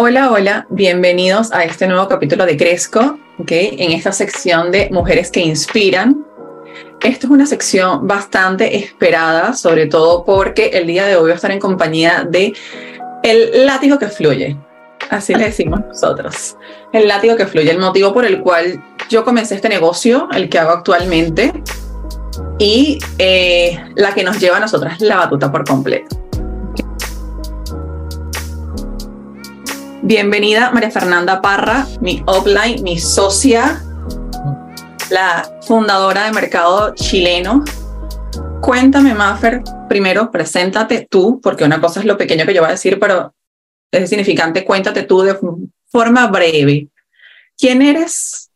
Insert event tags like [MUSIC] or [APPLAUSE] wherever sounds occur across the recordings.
Hola, hola, bienvenidos a este nuevo capítulo de Cresco, ¿okay? en esta sección de Mujeres que Inspiran. Esto es una sección bastante esperada, sobre todo porque el día de hoy voy a estar en compañía de el látigo que fluye. Así le decimos nosotros. El látigo que fluye, el motivo por el cual yo comencé este negocio, el que hago actualmente, y eh, la que nos lleva a nosotras la batuta por completo. Bienvenida María Fernanda Parra, mi offline, mi socia, la fundadora de Mercado Chileno. Cuéntame, Maffer, primero, preséntate tú, porque una cosa es lo pequeño que yo voy a decir, pero es significante, cuéntate tú de forma breve. ¿Quién eres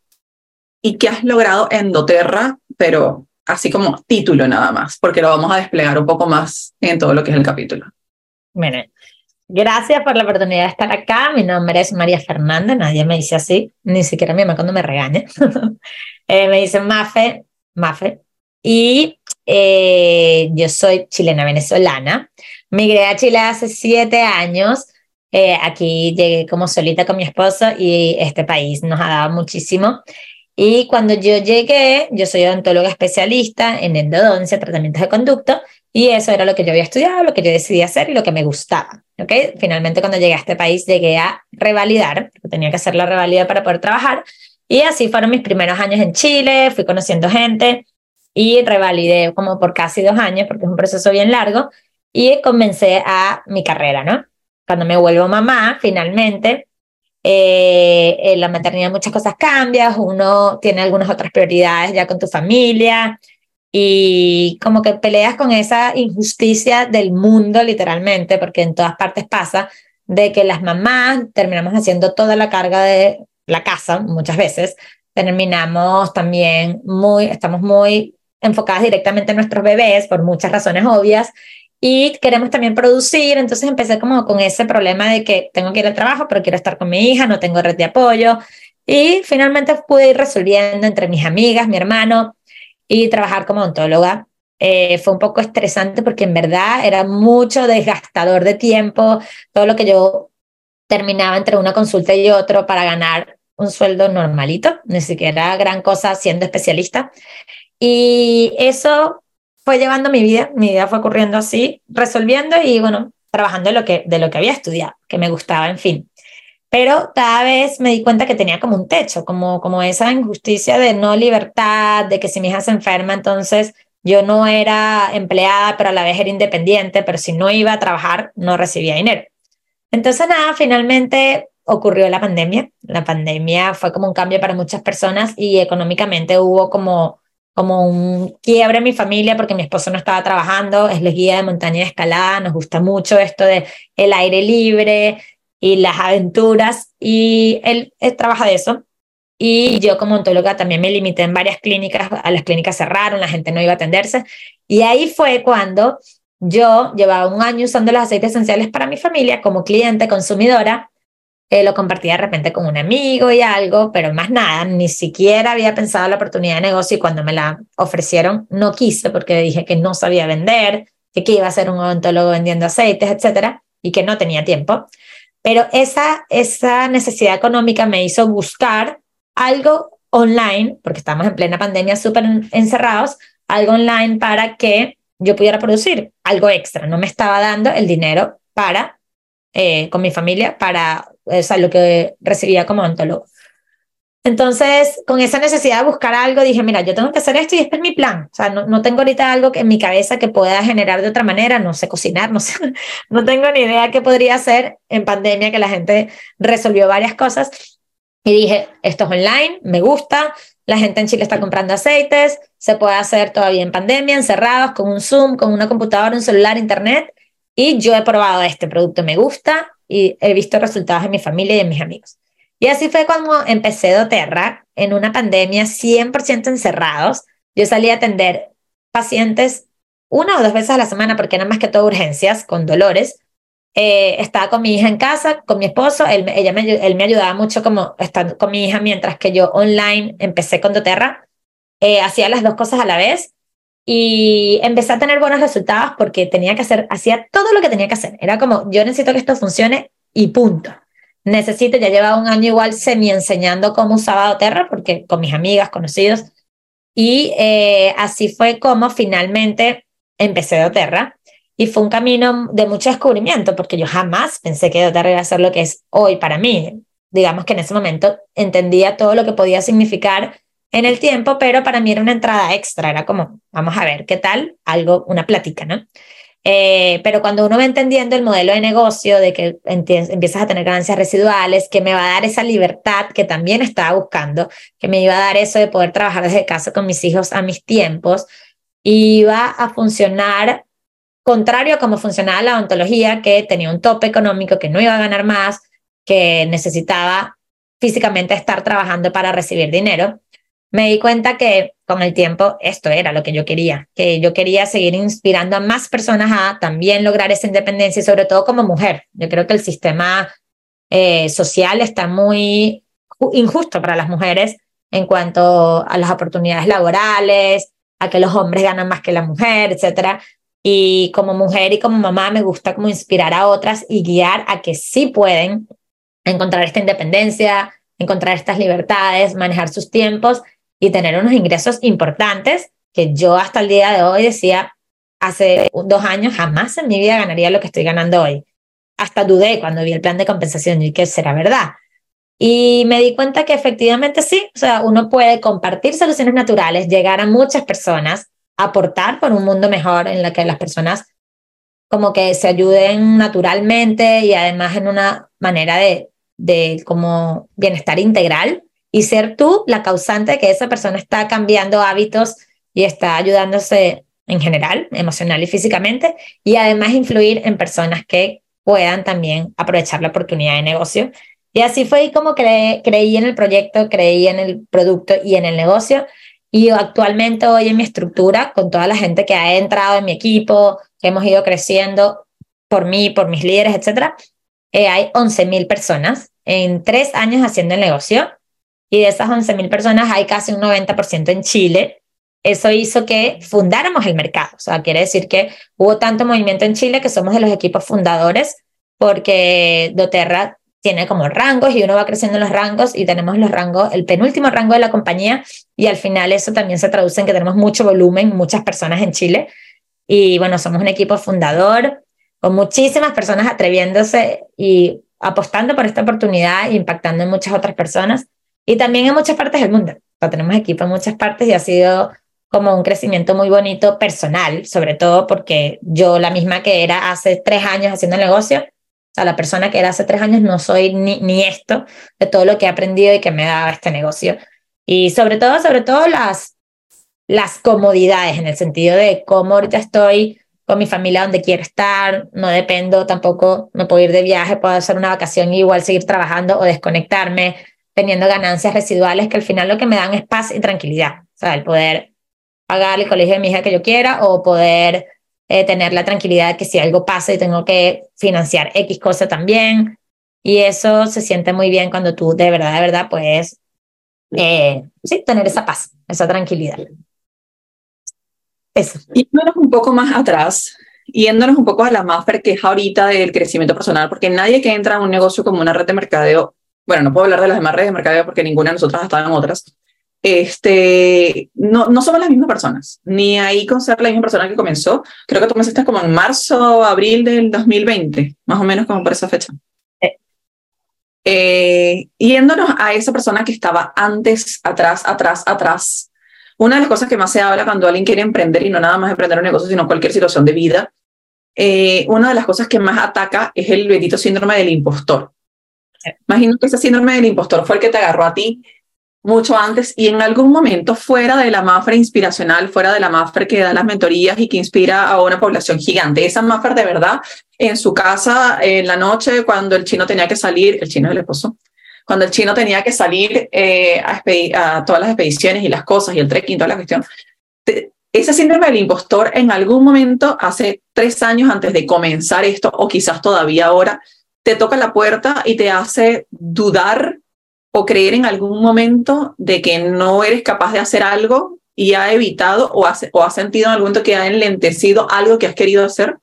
y qué has logrado en doTERRA, pero así como título nada más, porque lo vamos a desplegar un poco más en todo lo que es el capítulo. Bueno, gracias por la oportunidad de estar acá. Mi nombre es María Fernanda, nadie me dice así, ni siquiera mi mamá cuando me regaña. [LAUGHS] eh, me dicen Mafe, Mafe. Y eh, yo soy chilena venezolana. Migré a Chile hace siete años. Eh, aquí llegué como solita con mi esposo y este país nos ha dado muchísimo. Y cuando yo llegué, yo soy odontóloga especialista en endodoncia, tratamientos de conducto, y eso era lo que yo había estudiado, lo que yo decidí hacer y lo que me gustaba. ¿okay? Finalmente, cuando llegué a este país, llegué a revalidar, tenía que hacer la revalida para poder trabajar, y así fueron mis primeros años en Chile, fui conociendo gente y revalidé como por casi dos años, porque es un proceso bien largo, y comencé a mi carrera, ¿no? Cuando me vuelvo mamá, finalmente, eh, en la maternidad muchas cosas cambian, uno tiene algunas otras prioridades ya con tu familia y como que peleas con esa injusticia del mundo literalmente, porque en todas partes pasa de que las mamás terminamos haciendo toda la carga de la casa muchas veces, terminamos también muy, estamos muy enfocadas directamente en nuestros bebés por muchas razones obvias y queremos también producir, entonces empecé como con ese problema de que tengo que ir al trabajo, pero quiero estar con mi hija, no tengo red de apoyo. Y finalmente pude ir resolviendo entre mis amigas, mi hermano y trabajar como ontóloga. Eh, fue un poco estresante porque en verdad era mucho desgastador de tiempo, todo lo que yo terminaba entre una consulta y otro para ganar un sueldo normalito, ni siquiera gran cosa siendo especialista. Y eso fue llevando mi vida, mi vida fue ocurriendo así, resolviendo y bueno, trabajando de lo que, de lo que había estudiado, que me gustaba, en fin. Pero cada vez me di cuenta que tenía como un techo, como, como esa injusticia de no libertad, de que si mi hija se enferma, entonces yo no era empleada, pero a la vez era independiente, pero si no iba a trabajar, no recibía dinero. Entonces, nada, finalmente ocurrió la pandemia. La pandemia fue como un cambio para muchas personas y económicamente hubo como como un quiebre en mi familia porque mi esposo no estaba trabajando, es guía de montaña y escalada, nos gusta mucho esto de el aire libre y las aventuras y él, trabaja de eso. Y yo como ontóloga también me limité en varias clínicas, a las clínicas cerraron, la gente no iba a atenderse. Y ahí fue cuando yo llevaba un año usando los aceites esenciales para mi familia como cliente, consumidora, eh, lo compartí de repente con un amigo y algo, pero más nada, ni siquiera había pensado la oportunidad de negocio y cuando me la ofrecieron no quise porque dije que no sabía vender, que, iba a ser un odontólogo vendiendo aceites, etcétera, y que no tenía tiempo. Pero esa, esa necesidad económica me hizo buscar algo online, porque estamos en plena pandemia súper encerrados, algo online para que yo pudiera producir algo extra. No me estaba dando el dinero para, eh, con mi familia, para o sea, lo que recibía como ontólogo. Entonces, con esa necesidad de buscar algo, dije, mira, yo tengo que hacer esto y este es mi plan. O sea, no, no tengo ahorita algo que en mi cabeza que pueda generar de otra manera. No sé cocinar, no [LAUGHS] no tengo ni idea qué podría hacer en pandemia, que la gente resolvió varias cosas. Y dije, esto es online, me gusta, la gente en Chile está comprando aceites, se puede hacer todavía en pandemia, encerrados, con un Zoom, con una computadora, un celular, internet. Y yo he probado este producto, me gusta, y he visto resultados en mi familia y en mis amigos. Y así fue cuando empecé doTERRA en una pandemia 100% encerrados. Yo salí a atender pacientes una o dos veces a la semana porque eran más que todo urgencias con dolores. Eh, estaba con mi hija en casa, con mi esposo, él, ella me, él me ayudaba mucho como estar con mi hija mientras que yo online empecé con doTERRA. Eh, hacía las dos cosas a la vez y empecé a tener buenos resultados porque tenía que hacer, hacía todo lo que tenía que hacer. Era como, yo necesito que esto funcione y punto. Necesito, ya llevaba un año igual semi enseñando cómo usaba doTERRA, porque con mis amigas, conocidos, y eh, así fue como finalmente empecé doTERRA. Y fue un camino de mucho descubrimiento, porque yo jamás pensé que doTERRA iba a ser lo que es hoy para mí. Digamos que en ese momento entendía todo lo que podía significar en el tiempo, pero para mí era una entrada extra, era como, vamos a ver qué tal, algo, una plática, ¿no? Eh, pero cuando uno va entendiendo el modelo de negocio, de que empiezas a tener ganancias residuales, que me va a dar esa libertad que también estaba buscando, que me iba a dar eso de poder trabajar desde casa con mis hijos a mis tiempos, iba a funcionar contrario a cómo funcionaba la odontología, que tenía un tope económico, que no iba a ganar más, que necesitaba físicamente estar trabajando para recibir dinero. Me di cuenta que con el tiempo esto era lo que yo quería, que yo quería seguir inspirando a más personas a también lograr esa independencia sobre todo como mujer. Yo creo que el sistema eh, social está muy injusto para las mujeres en cuanto a las oportunidades laborales, a que los hombres ganan más que la mujer, etc. Y como mujer y como mamá me gusta como inspirar a otras y guiar a que sí pueden encontrar esta independencia, encontrar estas libertades, manejar sus tiempos y tener unos ingresos importantes que yo hasta el día de hoy decía, hace dos años jamás en mi vida ganaría lo que estoy ganando hoy. Hasta dudé cuando vi el plan de compensación y que será verdad. Y me di cuenta que efectivamente sí, o sea, uno puede compartir soluciones naturales, llegar a muchas personas, aportar por un mundo mejor en el que las personas como que se ayuden naturalmente y además en una manera de, de como bienestar integral y ser tú la causante de que esa persona está cambiando hábitos y está ayudándose en general, emocional y físicamente, y además influir en personas que puedan también aprovechar la oportunidad de negocio. Y así fue como que creí en el proyecto, creí en el producto y en el negocio. Y actualmente hoy en mi estructura, con toda la gente que ha entrado en mi equipo, que hemos ido creciendo por mí, por mis líderes, etcétera, eh, hay 11.000 personas en tres años haciendo el negocio y de esas 11.000 personas hay casi un 90% en Chile. Eso hizo que fundáramos el mercado. O sea, quiere decir que hubo tanto movimiento en Chile que somos de los equipos fundadores porque doTERRA tiene como rangos y uno va creciendo en los rangos y tenemos los rangos, el penúltimo rango de la compañía y al final eso también se traduce en que tenemos mucho volumen, muchas personas en Chile y bueno, somos un equipo fundador con muchísimas personas atreviéndose y apostando por esta oportunidad e impactando en muchas otras personas. Y también en muchas partes del mundo. tenemos equipo en muchas partes y ha sido como un crecimiento muy bonito personal, sobre todo porque yo la misma que era hace tres años haciendo el negocio, o sea, la persona que era hace tres años no soy ni, ni esto de todo lo que he aprendido y que me da este negocio. Y sobre todo, sobre todo las, las comodidades en el sentido de cómo ahorita estoy con mi familia donde quiero estar, no dependo tampoco, me puedo ir de viaje, puedo hacer una vacación y igual seguir trabajando o desconectarme, teniendo ganancias residuales que al final lo que me dan es paz y tranquilidad. O sea, el poder pagar el colegio de mi hija que yo quiera o poder eh, tener la tranquilidad de que si algo pasa y tengo que financiar X cosa también. Y eso se siente muy bien cuando tú de verdad, de verdad puedes eh, sí, tener esa paz, esa tranquilidad. Eso. Yéndonos un poco más atrás, yéndonos un poco a la más que es ahorita del crecimiento personal, porque nadie que entra a un negocio como una red de mercadeo bueno, no puedo hablar de las demás redes de mercadeo porque ninguna de nosotras estado en otras, este, no, no somos las mismas personas, ni ahí con ser la misma persona que comenzó. Creo que tú comenzaste como en marzo, abril del 2020, más o menos como por esa fecha. Eh, yéndonos a esa persona que estaba antes, atrás, atrás, atrás. Una de las cosas que más se habla cuando alguien quiere emprender y no nada más emprender un negocio, sino cualquier situación de vida, eh, una de las cosas que más ataca es el bendito síndrome del impostor. Imagino que ese síndrome del impostor fue el que te agarró a ti mucho antes y en algún momento fuera de la Mafra inspiracional, fuera de la Mafra que da las mentorías y que inspira a una población gigante. Esa Mafra de verdad en su casa en la noche cuando el chino tenía que salir, el chino es el esposo, cuando el chino tenía que salir eh, a, a, todas las expediciones y las cosas y el trekking, toda la cuestión. ese síndrome del impostor en algún momento, hace tres años antes de comenzar esto, o quizás todavía ahora, te toca la puerta y te hace dudar o creer en algún momento de que no eres capaz de hacer algo y ha evitado o ha, o ha sentido en algún momento que ha enlentecido algo que has querido hacer?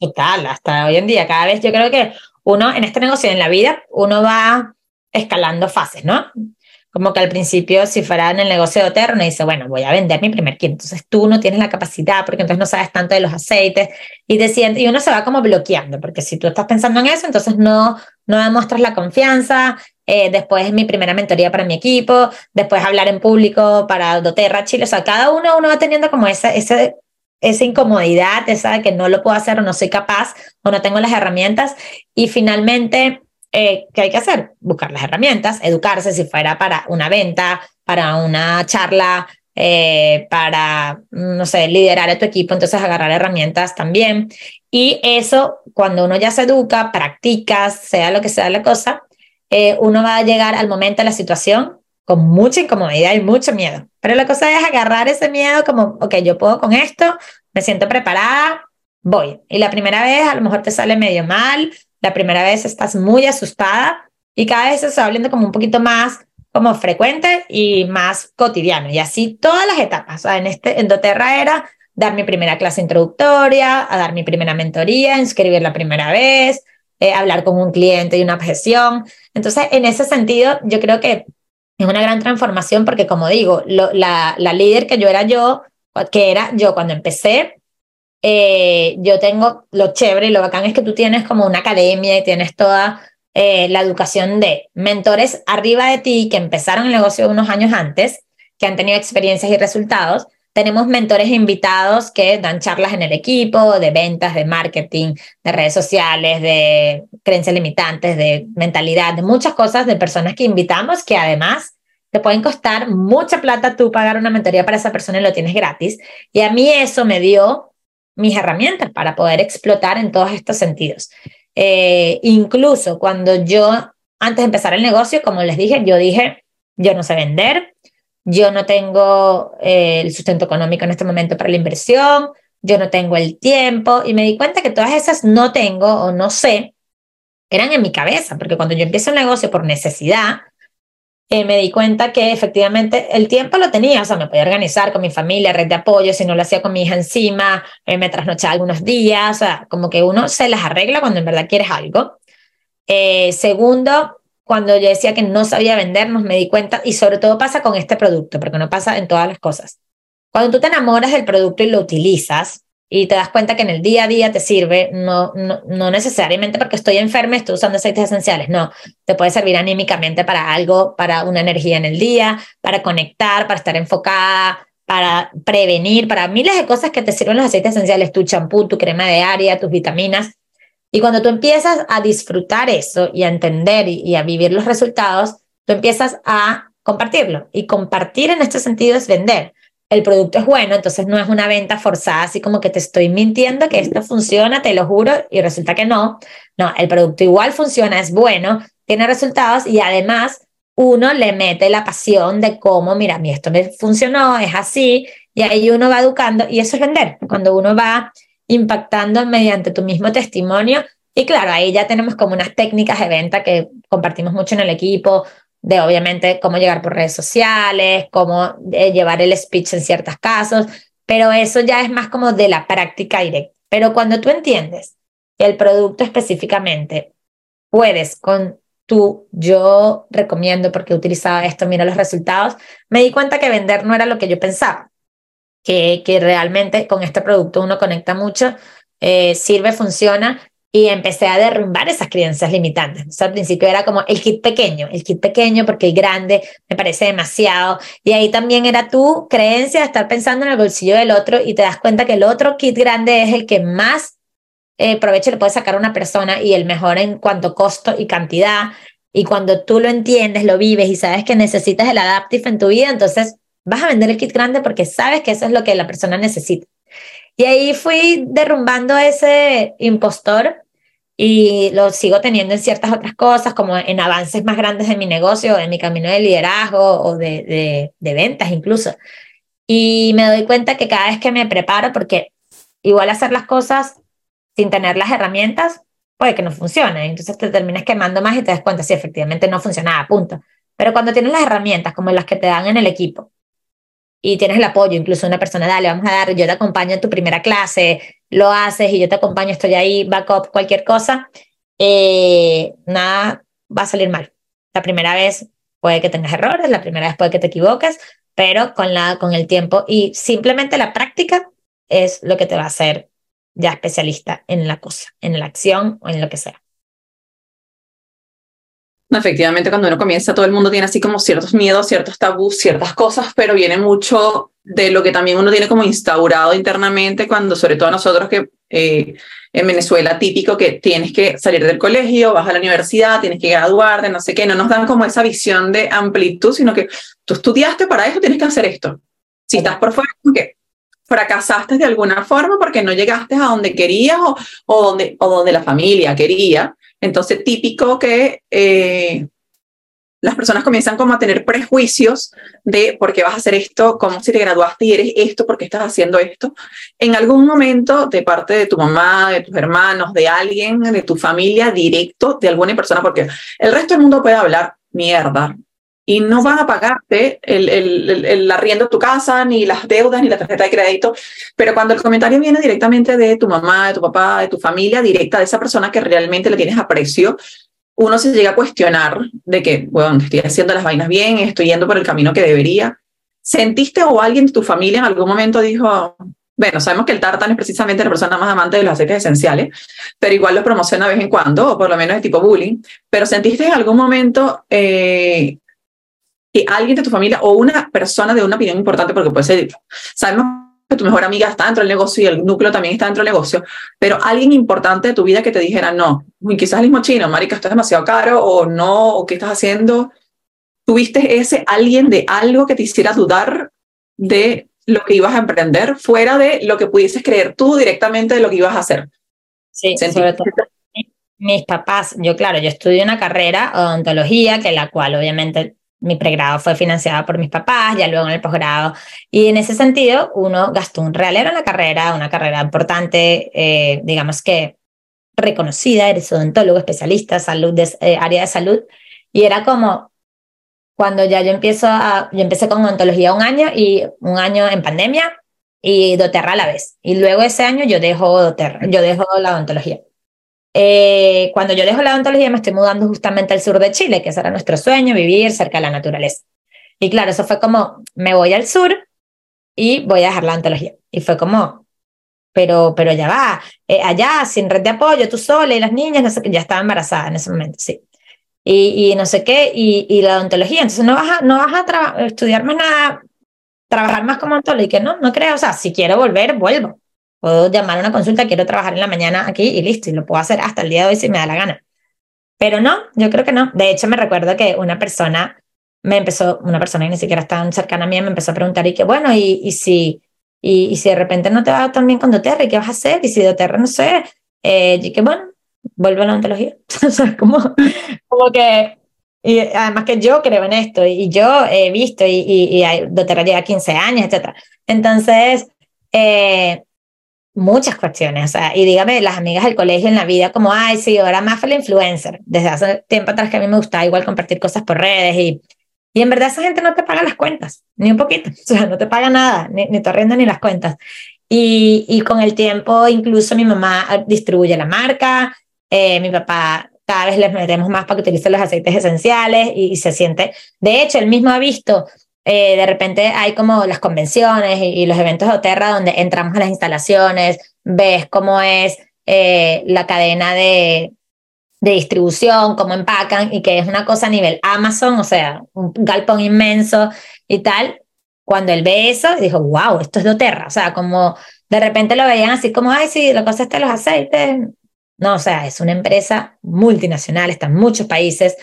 Total, hasta hoy en día, cada vez yo creo que uno en este negocio, en la vida, uno va escalando fases, ¿no? Como que al principio, si fuera en el negocio de Oterra, uno dice, bueno, voy a vender mi primer kit. Entonces tú no tienes la capacidad porque entonces no sabes tanto de los aceites y, te sientes, y uno se va como bloqueando, porque si tú estás pensando en eso, entonces no, no demuestras la confianza. Eh, después mi primera mentoría para mi equipo, después hablar en público para Doterra Chile. O sea, cada uno, uno va teniendo como esa, esa, esa incomodidad, esa de que no lo puedo hacer o no soy capaz o no tengo las herramientas. Y finalmente eh, ¿qué hay que hacer? Buscar las herramientas, educarse si fuera para una venta, para una charla, eh, para, no sé, liderar a tu equipo, entonces agarrar herramientas también. Y eso, cuando uno ya se educa, practica, sea lo que sea la cosa, eh, uno va a llegar al momento de la situación con mucha incomodidad y mucho miedo. Pero la cosa es agarrar ese miedo como, ok, yo puedo con esto, me siento preparada, voy. Y la primera vez a lo mejor te sale medio mal, la primera vez estás muy asustada y cada vez se va volviendo como un poquito más como frecuente y más cotidiano. Y así todas las etapas. O en, este, en era dar mi primera clase introductoria, a dar mi primera mentoría, inscribir la primera vez, eh, hablar con un cliente y una objeción. Entonces, en ese sentido, yo creo que es una gran transformación porque, como digo, la, la líder que yo era yo, que era yo cuando empecé, eh, yo tengo lo chévere y lo bacán es que tú tienes como una academia y tienes toda eh, la educación de mentores arriba de ti que empezaron el negocio unos años antes, que han tenido experiencias y resultados. Tenemos mentores invitados que dan charlas en el equipo de ventas, de marketing, de redes sociales, de creencias limitantes, de mentalidad, de muchas cosas de personas que invitamos que además te pueden costar mucha plata tú pagar una mentoría para esa persona y lo tienes gratis. Y a mí eso me dio mis herramientas para poder explotar en todos estos sentidos. Eh, incluso cuando yo, antes de empezar el negocio, como les dije, yo dije, yo no sé vender, yo no tengo eh, el sustento económico en este momento para la inversión, yo no tengo el tiempo y me di cuenta que todas esas no tengo o no sé eran en mi cabeza, porque cuando yo empiezo un negocio por necesidad, eh, me di cuenta que efectivamente el tiempo lo tenía, o sea, me podía organizar con mi familia, red de apoyo, si no lo hacía con mi hija encima, eh, me trasnochaba algunos días, o sea, como que uno se las arregla cuando en verdad quieres algo. Eh, segundo, cuando yo decía que no sabía vendernos, me di cuenta, y sobre todo pasa con este producto, porque no pasa en todas las cosas. Cuando tú te enamoras del producto y lo utilizas, y te das cuenta que en el día a día te sirve, no, no, no, necesariamente porque estoy enferma, estoy usando aceites esenciales, no, te puede servir anímicamente para algo, para una energía en el día, para conectar, para estar enfocada, para prevenir, para miles de cosas que te sirven los aceites esenciales, tu champú, tu crema de área, tus vitaminas. Y cuando tú empiezas a disfrutar eso y a entender y, y a vivir los resultados, tú empiezas a compartirlo. Y compartir en este sentido es vender el producto es bueno, entonces no es una venta forzada, así como que te estoy mintiendo que esto funciona, te lo juro, y resulta que no. No, el producto igual funciona, es bueno, tiene resultados y además uno le mete la pasión de cómo, mira, a mí esto me funcionó, es así, y ahí uno va educando, y eso es vender, cuando uno va impactando mediante tu mismo testimonio. Y claro, ahí ya tenemos como unas técnicas de venta que compartimos mucho en el equipo, de obviamente cómo llegar por redes sociales, cómo eh, llevar el speech en ciertos casos, pero eso ya es más como de la práctica directa. Pero cuando tú entiendes el producto específicamente, puedes con tu, yo recomiendo porque he utilizado esto, mira los resultados, me di cuenta que vender no era lo que yo pensaba, que, que realmente con este producto uno conecta mucho, eh, sirve, funciona y empecé a derrumbar esas creencias limitantes. O sea, al principio era como el kit pequeño, el kit pequeño porque el grande me parece demasiado. Y ahí también era tu creencia de estar pensando en el bolsillo del otro y te das cuenta que el otro kit grande es el que más eh, provecho le puede sacar a una persona y el mejor en cuanto costo y cantidad. Y cuando tú lo entiendes, lo vives y sabes que necesitas el adaptive en tu vida, entonces vas a vender el kit grande porque sabes que eso es lo que la persona necesita. Y ahí fui derrumbando ese impostor y lo sigo teniendo en ciertas otras cosas, como en avances más grandes de mi negocio, en mi camino de liderazgo o de, de, ventas incluso. Y me doy cuenta que cada vez que me preparo, porque igual hacer las cosas sin tener las herramientas, puede que no funcione. Entonces te terminas quemando más y te das cuenta si efectivamente no funcionaba, punto. Pero cuando tienes las herramientas como las que te dan en el equipo y tienes el apoyo, incluso una persona, dale, vamos a dar, yo te acompaño en tu primera clase, lo haces y yo te acompaño, estoy ahí, backup, cualquier cosa, eh, nada va a salir mal. La primera vez puede que tengas errores, la primera vez puede que te equivoques, pero con, la, con el tiempo y simplemente la práctica es lo que te va a hacer ya especialista en la cosa, en la acción o en lo que sea. Efectivamente, cuando uno comienza, todo el mundo tiene así como ciertos miedos, ciertos tabús, ciertas cosas, pero viene mucho de lo que también uno tiene como instaurado internamente, cuando sobre todo nosotros que eh, en Venezuela típico que tienes que salir del colegio, vas a la universidad, tienes que graduarte, no sé qué, no nos dan como esa visión de amplitud, sino que tú estudiaste para eso, tienes que hacer esto. Si estás por fuera, que fracasaste de alguna forma porque no llegaste a donde querías o, o, donde, o donde la familia quería. Entonces, típico que eh, las personas comienzan como a tener prejuicios de por qué vas a hacer esto, cómo si te graduaste y eres esto, por qué estás haciendo esto. En algún momento, de parte de tu mamá, de tus hermanos, de alguien, de tu familia, directo, de alguna persona, porque el resto del mundo puede hablar mierda y no van a pagarte el, el, el, arriendo de tu casa, ni las deudas, ni la tarjeta de crédito. Pero cuando el comentario viene directamente de tu mamá, de tu papá, de tu familia, directa de esa persona que realmente le tienes aprecio, uno se llega a cuestionar de que, bueno, estoy haciendo las vainas bien, estoy yendo por el camino que debería. ¿Sentiste o alguien de tu familia en algún momento dijo, bueno, sabemos que el tartan es precisamente la persona más amante de los aceites esenciales, pero igual los promociona de vez en cuando, o por lo menos de tipo bullying. Pero ¿sentiste en algún momento eh, que alguien de tu familia o una persona de una opinión importante, porque puede ser, sabemos que tu mejor amiga está dentro del negocio y el núcleo también está dentro del negocio, pero alguien importante de tu vida que te dijera, no, quizás el mismo chino, marica, esto es demasiado caro, o no, o qué estás haciendo, tuviste ese alguien de algo que te hiciera dudar de lo que ibas a emprender, fuera de lo que pudieses creer tú directamente de lo que ibas a hacer. Sí, sobre todo mis papás, yo claro, yo estudié una carrera odontología, que la cual obviamente mi pregrado fue financiado por mis papás, ya luego en el posgrado. Y en ese sentido, uno gastó un realero en la carrera, una carrera importante, eh, digamos que reconocida, eres odontólogo, especialista, salud, eh, área de salud. Y era como cuando ya yo empiezo yo empecé con odontología un año y un año en pandemia y doTERRA a la vez. Y luego ese año yo dejo doTERRA, yo dejo la odontología. Eh, cuando yo dejo la odontología me estoy mudando justamente al sur de Chile, que ese era nuestro sueño, vivir cerca de la naturaleza. Y claro, eso fue como, me voy al sur y voy a dejar la odontología. Y fue como, pero, pero ya va, eh, allá, sin red de apoyo, tú sola y las niñas, no sé qué, ya estaba embarazada en ese momento, sí. Y, y no sé qué, y, y, la odontología, entonces no vas a, no vas a estudiar más nada, trabajar más como odontólogo, y que no, no creo, o sea, si quiero volver, vuelvo. Puedo llamar a una consulta, quiero trabajar en la mañana aquí y listo, y lo puedo hacer hasta el día de hoy si me da la gana. Pero no, yo creo que no. De hecho, me recuerdo que una persona me empezó, una persona que ni siquiera tan cercana a mí, me empezó a preguntar, y que bueno, y, y si, y, y, si de repente no te va tan bien con doTERRA, ¿qué vas a hacer? Y si doTERRA, no sé, eh, y que bueno, vuelve a la ontología. [LAUGHS] o sea, como, como que, y además que yo creo en esto, y yo he visto, y, y, y doTERRA lleva 15 años, etc. Entonces, eh, muchas cuestiones, o sea, y dígame, las amigas del colegio en la vida, como, ay, sí, ahora más fue la influencer, desde hace tiempo atrás que a mí me gustaba igual compartir cosas por redes y, y en verdad esa gente no te paga las cuentas, ni un poquito, [LAUGHS] o sea, no te paga nada, ni, ni tu arriendo ni las cuentas. Y, y con el tiempo, incluso mi mamá distribuye la marca, eh, mi papá cada vez les metemos más para que utilicen los aceites esenciales y, y se siente, de hecho, él mismo ha visto eh, de repente hay como las convenciones y, los eventos de Oterra donde entramos a las instalaciones, ves cómo es eh, la cadena de, de, distribución, cómo empacan y que es una cosa a nivel Amazon, o sea, un galpón inmenso y tal. Cuando él ve eso, dijo, wow, esto es de Oterra, o sea, como de repente lo veían así como, ay, sí, la cosa está de los aceites. No, o sea, es una empresa multinacional, está en muchos países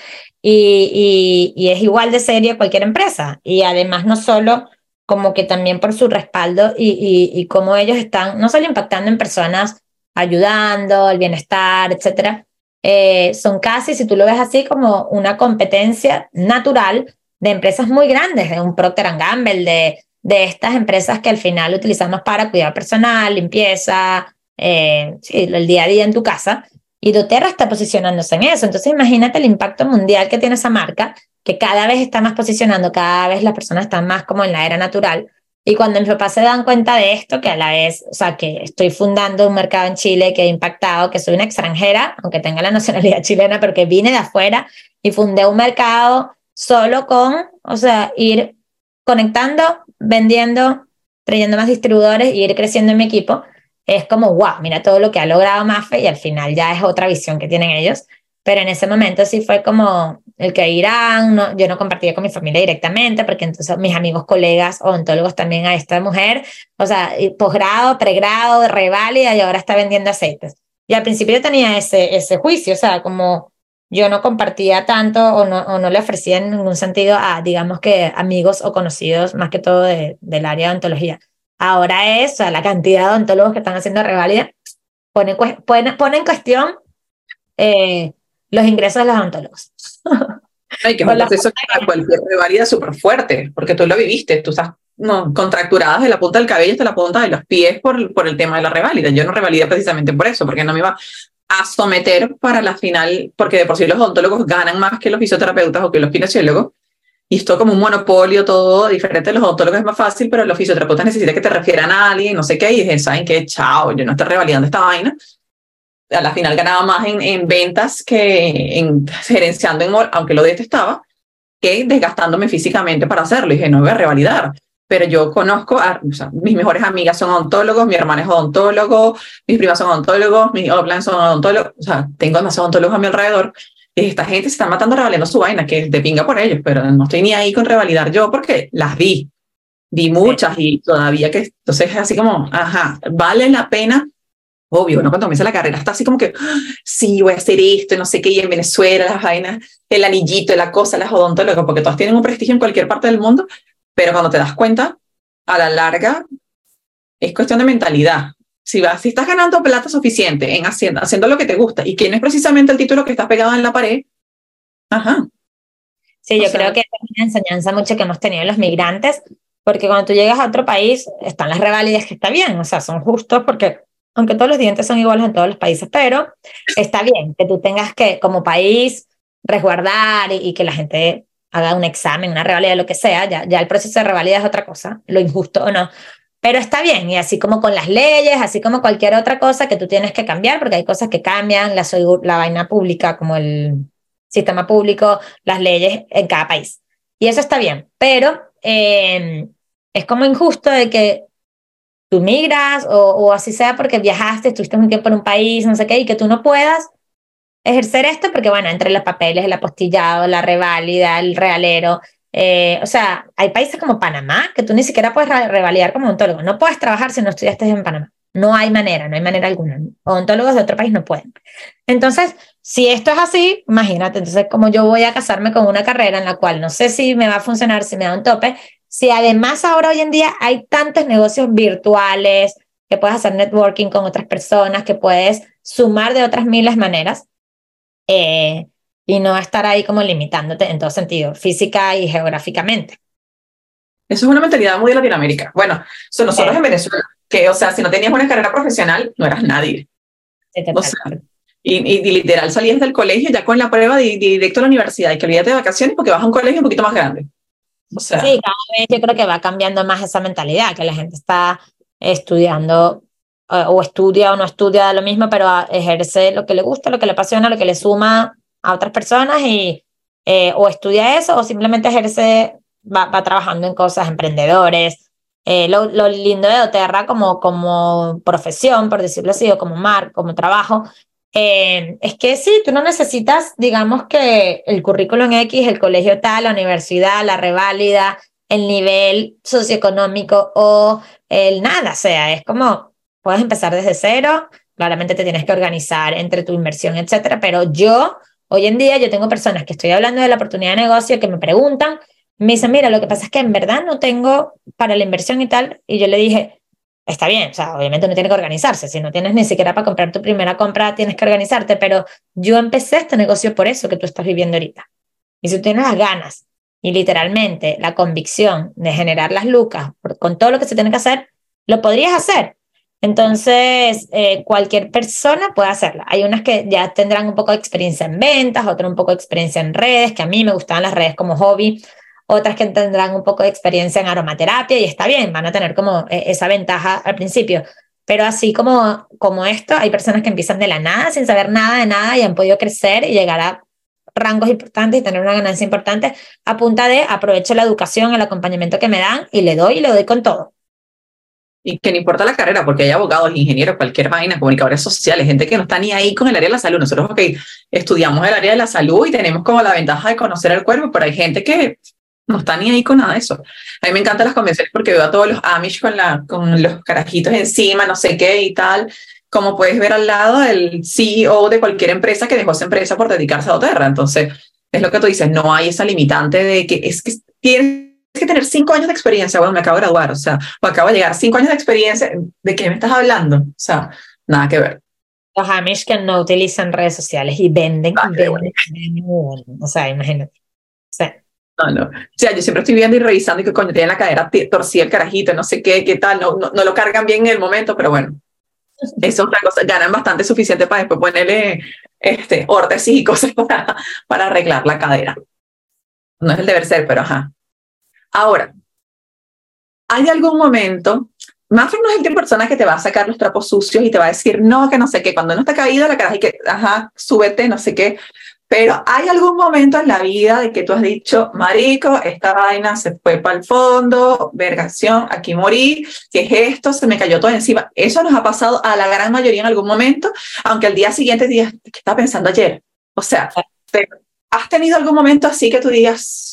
y, y, y, es igual de seria cualquier empresa. Y además no solo como que también por su respaldo y, y, cómo ellos están no solo impactando en personas, ayudando, el bienestar, etcétera, eh, son casi, si tú lo ves así, como una competencia natural de empresas muy grandes, de un Procter Gamble, de, de estas empresas que al final utilizamos para cuidado personal, limpieza, eh, el día a día en tu casa. Y doTERRA está posicionándose en eso. Entonces imagínate el impacto mundial que tiene esa marca, que cada vez está más posicionando, cada vez las personas están más como en la era natural. Y cuando mis papás se dan cuenta de esto, que a la vez, o sea, que estoy fundando un mercado en Chile que he impactado, que soy una extranjera, aunque tenga la nacionalidad [LAUGHS] chilena, pero que vine de afuera y fundé un mercado solo con, o sea, ir conectando, vendiendo, trayendo más distribuidores y ir creciendo en mi equipo, es como, wow, mira todo lo que ha logrado Mafe y al final ya es otra visión que tienen ellos. Pero en ese momento sí fue como el que irán, no, yo no compartía con mi familia directamente, porque entonces mis amigos, colegas, odontólogos también a esta mujer, o sea, posgrado, pregrado, reválida y ahora está vendiendo aceites. Y al principio yo tenía ese, ese juicio, o sea, como yo no compartía tanto o no, o no le ofrecía en ningún sentido a, digamos que, amigos o conocidos, más que todo de, del área de odontología. Ahora es, o sea, la cantidad de odontólogos que están haciendo reválida pone, pone, pone en cuestión eh, los ingresos de los odontólogos. Ay, que es [LAUGHS] un proceso que cualquier revalida súper fuerte, porque tú lo viviste, tú estás no, contracturadas de la punta del cabello hasta la punta de los pies por, por el tema de la revalida. Yo no revalidé precisamente por eso, porque no me iba a someter para la final, porque de por sí los odontólogos ganan más que los fisioterapeutas o que los kinesiólogos, y esto como un monopolio, todo diferente los odontólogos es más fácil, pero los fisioterapeutas necesitan que te refieran a alguien, no sé qué, y dije, ¿saben qué? Chao, yo no estoy revalidando esta vaina a la final ganaba más en, en ventas que en gerenciando, en, aunque lo detestaba, que desgastándome físicamente para hacerlo. Y dije, no voy a revalidar. Pero yo conozco, a, o sea, mis mejores amigas son odontólogos, mi hermana es odontólogo, mis primas son odontólogos, mis offline son odontólogos, o sea, tengo demasiados odontólogos a mi alrededor. Esta gente se está matando revalidando su vaina, que de pinga por ellos, pero no estoy ni ahí con revalidar yo porque las vi. Vi muchas y todavía que, entonces es así como, ajá, vale la pena obvio, ¿no? Cuando comienza la carrera está así como que, sí, voy a hacer esto, no sé qué, y en Venezuela las vainas, el anillito, la cosa, las odontólogos, porque todas tienen un prestigio en cualquier parte del mundo, pero cuando te das cuenta, a la larga, es cuestión de mentalidad. Si, vas, si estás ganando plata suficiente en haciendo, haciendo lo que te gusta y que no es precisamente el título que estás pegado en la pared, ajá. Sí, yo creo que es una enseñanza mucho que hemos tenido los migrantes, porque cuando tú llegas a otro país, están las revalidas que está bien, o sea, son justos porque aunque todos los dientes son iguales en todos los países, pero está bien que tú tengas que, como país, resguardar y, que la gente haga un examen, una revalida, lo que sea, ya, ya el proceso de revalida es otra cosa, lo injusto o no. Pero está bien, y así como con las leyes, así como cualquier otra cosa que tú tienes que cambiar, porque hay cosas que cambian, la, la vaina pública, como el sistema público, las leyes en cada país. Y eso está bien, pero eh, es como injusto de que tú migras o, o, así sea porque viajaste, estuviste un tiempo en un país, no sé qué, y que tú no puedas ejercer esto porque, bueno, entre los papeles, el apostillado, la reválida, el realero, eh, o sea, hay países como Panamá que tú ni siquiera puedes revalidar como odontólogo. No puedes trabajar si no estudiaste en Panamá. No hay manera, no hay manera alguna. Odontólogos de otro país no pueden. Entonces, si esto es así, imagínate, entonces como yo voy a casarme con una carrera en la cual no sé si me va a funcionar, si me da un tope, si además ahora hoy en día hay tantos negocios virtuales, que puedes hacer networking con otras personas, que puedes sumar de otras miles maneras eh, y no estar ahí como limitándote en todo sentido, física y geográficamente. Eso es una mentalidad muy de Latinoamérica. Bueno, son nosotros en Venezuela, que, o sea, si no tenías una carrera profesional, no eras nadie. y, y, literal salías del colegio ya con la prueba de, directo a la universidad y que olvídate de vacaciones porque vas a un colegio un poquito más grande sí, cada vez yo creo que va cambiando más esa mentalidad, que la gente está estudiando eh, o estudia o no estudia lo mismo, pero ejerce lo que le gusta, lo que le apasiona, lo que le suma a otras personas y eh, o estudia eso o simplemente ejerce, va, va trabajando en cosas, emprendedores. Eh, lo, lo, lindo de Doterra como, como profesión, por decirlo así, o como mar, como trabajo, eh, es que sí, tú no necesitas, digamos que el currículum X, el colegio tal, la universidad, la reválida, el nivel socioeconómico o el nada, o sea, es como, puedes empezar desde cero, claramente te tienes que organizar entre tu inversión, etcétera, pero yo, hoy en día, yo tengo personas que estoy hablando de la oportunidad de negocio que me preguntan, me dicen, mira, lo que pasa es que en verdad no tengo para la inversión y tal, y yo le dije, está bien, o sea, obviamente uno tiene que organizarse, si no tienes ni siquiera para comprar tu primera compra, tienes que organizarte, pero yo empecé este negocio por eso que tú estás viviendo ahorita. Y si tú tienes las ganas y literalmente la convicción de generar las lucas con todo lo que se tiene que hacer, lo podrías hacer. Entonces, eh, cualquier persona puede hacerla. Hay unas que ya tendrán un poco de experiencia en ventas, otras un poco de experiencia en redes, que a mí me gustaban las redes como hobby, otras que tendrán un poco de experiencia en aromaterapia y está bien, van a tener como eh, esa ventaja al principio. Pero así como, como esto, hay personas que empiezan de la nada, sin saber nada de nada y han podido crecer y llegar a rangos importantes y tener una ganancia importante a punta de aprovecho la educación, el acompañamiento que me dan y le doy y le doy con todo. Y que no importa la carrera, porque hay abogados, ingenieros, cualquier vaina, comunicadores sociales, gente que no está ni ahí con el área de la salud. Nosotros, ok, estudiamos el área de la salud y tenemos como la ventaja de conocer el cuerpo, pero hay gente que no está ni ahí con nada de eso. A mí me encantan las convenciones porque veo a todos los Amish con, la, con los carajitos encima, no sé qué y tal. Como puedes ver al lado del CEO de cualquier empresa que dejó esa empresa por dedicarse a otra. Entonces, es lo que tú dices, no hay esa limitante de que es que tienes que tener cinco años de experiencia. Bueno, me acabo de graduar, o sea, o acabo de llegar, cinco años de experiencia, ¿de qué me estás hablando? O sea, nada que ver. Los Amish que no utilizan redes sociales y venden, ah, venden, o sea, imagínate. O sea, no, no. O sea, yo siempre estoy viendo y revisando y que coño, tiene la cadera torcida el carajito, no sé qué, qué tal, no, no, no, lo cargan bien en el momento, pero bueno, eso es otra cosa, ganan bastante suficiente para después ponerle este, órtesis y cosas [LAUGHS] para, para arreglar la cadera. No es el deber ser, pero ajá. Ahora, ¿hay algún momento? Maffer no es el tipo de persona que te va a sacar los trapos sucios y te va a decir, no, que no sé qué, cuando no está caído la cara y que, ajá, súbete, no sé qué. Pero hay algún momento en la vida de que tú has dicho, marico, esta vaina se fue para el fondo, vergación, aquí morí, ¿qué es esto? Se me cayó todo encima. Eso nos ha pasado a la gran mayoría en algún momento, aunque al día siguiente digas, ¿qué estaba pensando ayer? O sea, ¿has tenido algún momento así que tú digas,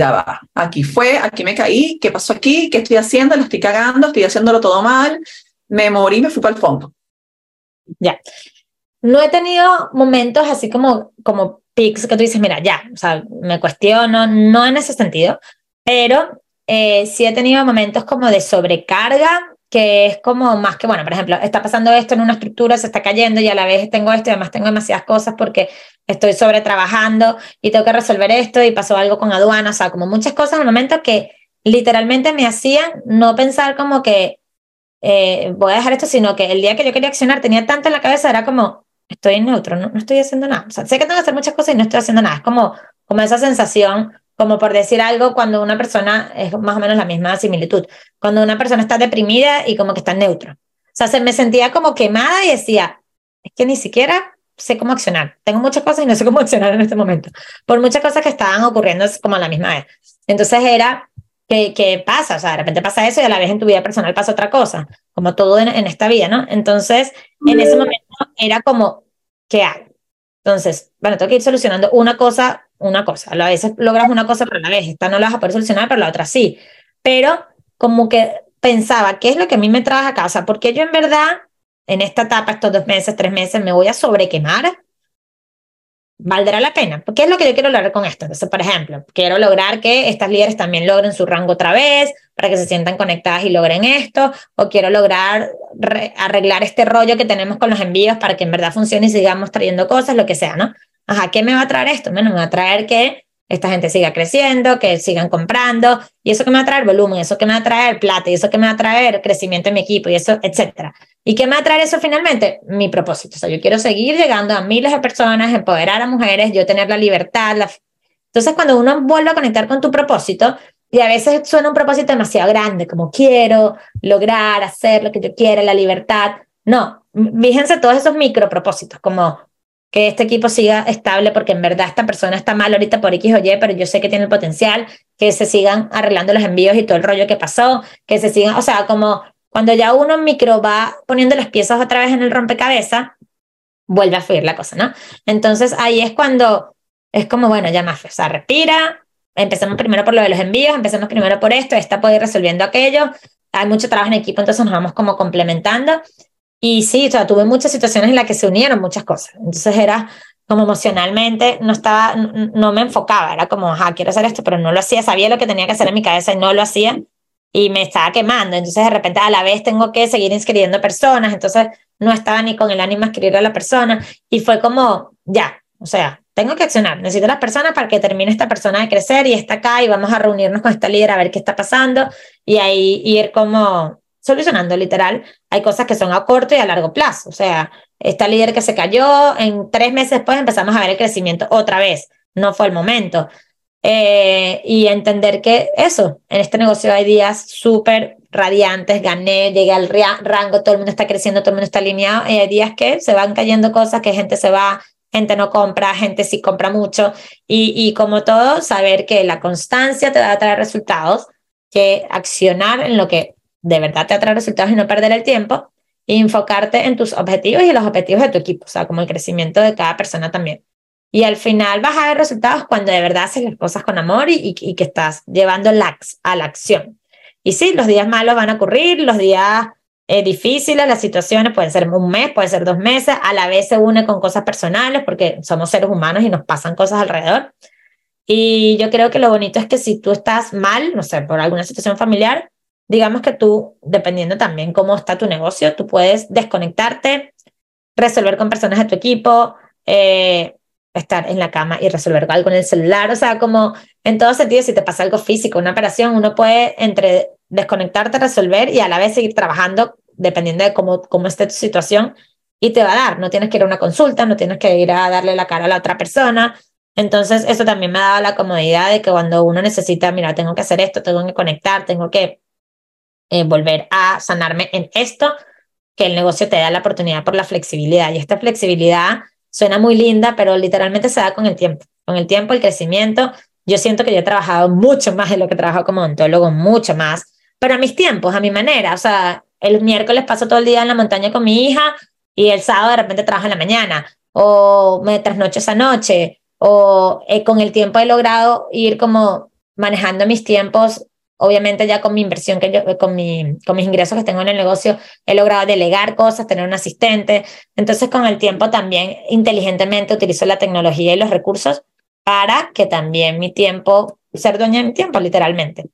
ya va, aquí fue, aquí me caí, ¿qué pasó aquí? ¿Qué estoy haciendo? Lo estoy cagando, estoy haciéndolo todo mal, me morí, me fui para el fondo. Ya. No he tenido momentos así como, como pics que tú dices, mira, ya, o sea, me cuestiono, no en ese sentido, pero eh, sí he tenido momentos como de sobrecarga que es como más que, bueno, por ejemplo, está pasando esto en una estructura, se está cayendo y a la vez tengo esto y además tengo demasiadas cosas porque estoy sobre trabajando y tengo que resolver esto y pasó algo con aduana, o sea, como muchas cosas en un momento que literalmente me hacían no pensar como que eh, voy a dejar esto, sino que el día que yo quería accionar tenía tanto en la cabeza, era como, estoy en neutro, no, no estoy haciendo nada. O sea, sé que tengo que hacer muchas cosas y no estoy haciendo nada. Es como, como esa sensación como por decir algo, cuando una persona es más o menos la misma similitud, cuando una persona está deprimida y como que está neutro. O sea, se me sentía como quemada y decía, es que ni siquiera sé cómo accionar. Tengo muchas cosas y no sé cómo [LAUGHS] accionar en este momento, por muchas cosas que estaban ocurriendo como a la misma vez. Entonces era, ¿qué, qué pasa? O sea, de repente pasa eso y a la vez en tu vida personal pasa otra cosa, como todo en, en esta vida, ¿no? Entonces, en ese momento era como, ¿qué hago? Entonces, bueno, tengo que ir solucionando una cosa una cosa. A veces logras una cosa, pero a la vez esta no la vas a poder solucionar, pero la otra sí. Pero como que pensaba, ¿qué es lo que a mí me trae a casa? Porque yo en verdad, en esta etapa, estos dos meses, tres meses, me voy a sobrequemar. ¿Valdrá la pena? ¿Qué es lo que yo quiero lograr con esto? Entonces, por ejemplo, quiero lograr que estas líderes también logren su rango otra vez, para que se sientan conectadas y logren esto, o quiero lograr arreglar este rollo que tenemos con los envíos para que en verdad funcione y sigamos trayendo cosas, lo que sea, ¿no? Ajá, ¿qué me va a traer esto? Bueno, me va a traer que esta gente siga creciendo, que sigan comprando, y eso que me va a traer volumen, eso que me va a traer plata, y eso que me va a traer crecimiento en mi equipo, y eso, etcétera. ¿Y qué me va a traer eso finalmente? Mi propósito. O sea, yo quiero seguir llegando a miles de personas, empoderar a mujeres, yo tener la libertad. La... Entonces, cuando uno vuelve a conectar con tu propósito, y a veces suena un propósito demasiado grande, como quiero lograr hacer lo que yo quiero, la libertad. No, fíjense todos esos micro propósitos, como que este equipo siga estable porque en verdad esta persona está mal ahorita por X o Y, pero yo sé que tiene el potencial, que se sigan arreglando los envíos y todo el rollo que pasó, que se sigan, o sea, como cuando ya uno micro va poniendo las piezas otra vez en el rompecabezas, vuelve a fluir la cosa, ¿no? Entonces ahí es cuando es como, bueno, ya más, o sea, respira, empecemos primero por lo de los envíos, empecemos primero por esto, esta puede ir resolviendo aquello, hay mucho trabajo en equipo, entonces nos vamos como complementando y sí, o sea, tuve muchas situaciones en las que se unieron muchas cosas. Entonces era como emocionalmente, no estaba, no me enfocaba, era como, ajá, quiero hacer esto, pero no lo hacía, sabía lo que tenía que hacer en mi cabeza y no lo hacía y me estaba quemando. Entonces de repente a la vez tengo que seguir inscribiendo personas, entonces no estaba ni con el ánimo de escribir a la persona y fue como, ya, o sea, tengo que accionar, necesito las personas para que termine esta persona de crecer y está acá y vamos a reunirnos con esta líder a ver qué está pasando y ahí ir como solucionando, literal. Hay cosas que son a corto y a largo plazo. O sea, esta líder que se cayó, en tres meses después empezamos a ver el crecimiento otra vez. No fue el momento. eh, y entender que eso, en este negocio hay días súper radiantes, gané, llegué al rango, todo el mundo está creciendo, todo el mundo está alineado, y hay días que se van cayendo cosas, que gente se va, gente no compra, gente sí compra mucho, y, y como todo, saber que la constancia te va a traer resultados, que accionar en lo que de verdad te va a traer resultados y no perder el tiempo, e enfocarte en tus objetivos y los objetivos de tu equipo, o sea, como el crecimiento de cada persona también. Y al final vas a ver resultados cuando de verdad haces las cosas con amor y, y, que estás llevando la, a la acción. Y sí, los días malos van a ocurrir, los días eh, difíciles, las situaciones pueden ser un mes, pueden ser dos meses, a la vez se une con cosas personales porque somos seres humanos y nos pasan cosas alrededor. Y yo creo que lo bonito es que si tú estás mal, no sé, por alguna situación familiar, digamos que tú, dependiendo también cómo está tu negocio, tú puedes desconectarte, resolver con personas de tu equipo, eh, estar en la cama y resolver algo en el celular, o sea, como en todo sentido, si te pasa algo físico, una operación, uno puede entre desconectarte, resolver y a la vez seguir trabajando dependiendo de cómo, cómo esté tu situación y te va a dar, no tienes que ir a una consulta, no tienes que ir a darle la cara a la otra persona. Entonces, eso también me ha dado la comodidad de que cuando uno necesita, mira, tengo que hacer esto, tengo que conectar, tengo que eh, volver a sanarme en esto, que el negocio te da la oportunidad por la flexibilidad. Y esta flexibilidad Suena muy linda, pero literalmente se da con el tiempo. Con el tiempo, el crecimiento. Yo siento que yo he trabajado mucho más de lo que he trabajado como ontólogo, mucho más, pero a mis tiempos, a mi manera. O sea, el miércoles paso todo el día en la montaña con mi hija y el sábado de repente trabajo en la mañana o me trasnocho esa noche o eh, con el tiempo he logrado ir como manejando mis tiempos Obviamente ya con mi inversión, que con, mi, con mis ingresos que tengo en el negocio, he logrado delegar cosas, tener un asistente. Entonces con el tiempo también inteligentemente utilizo la tecnología y los recursos para que también mi tiempo, ser dueña de mi tiempo literalmente.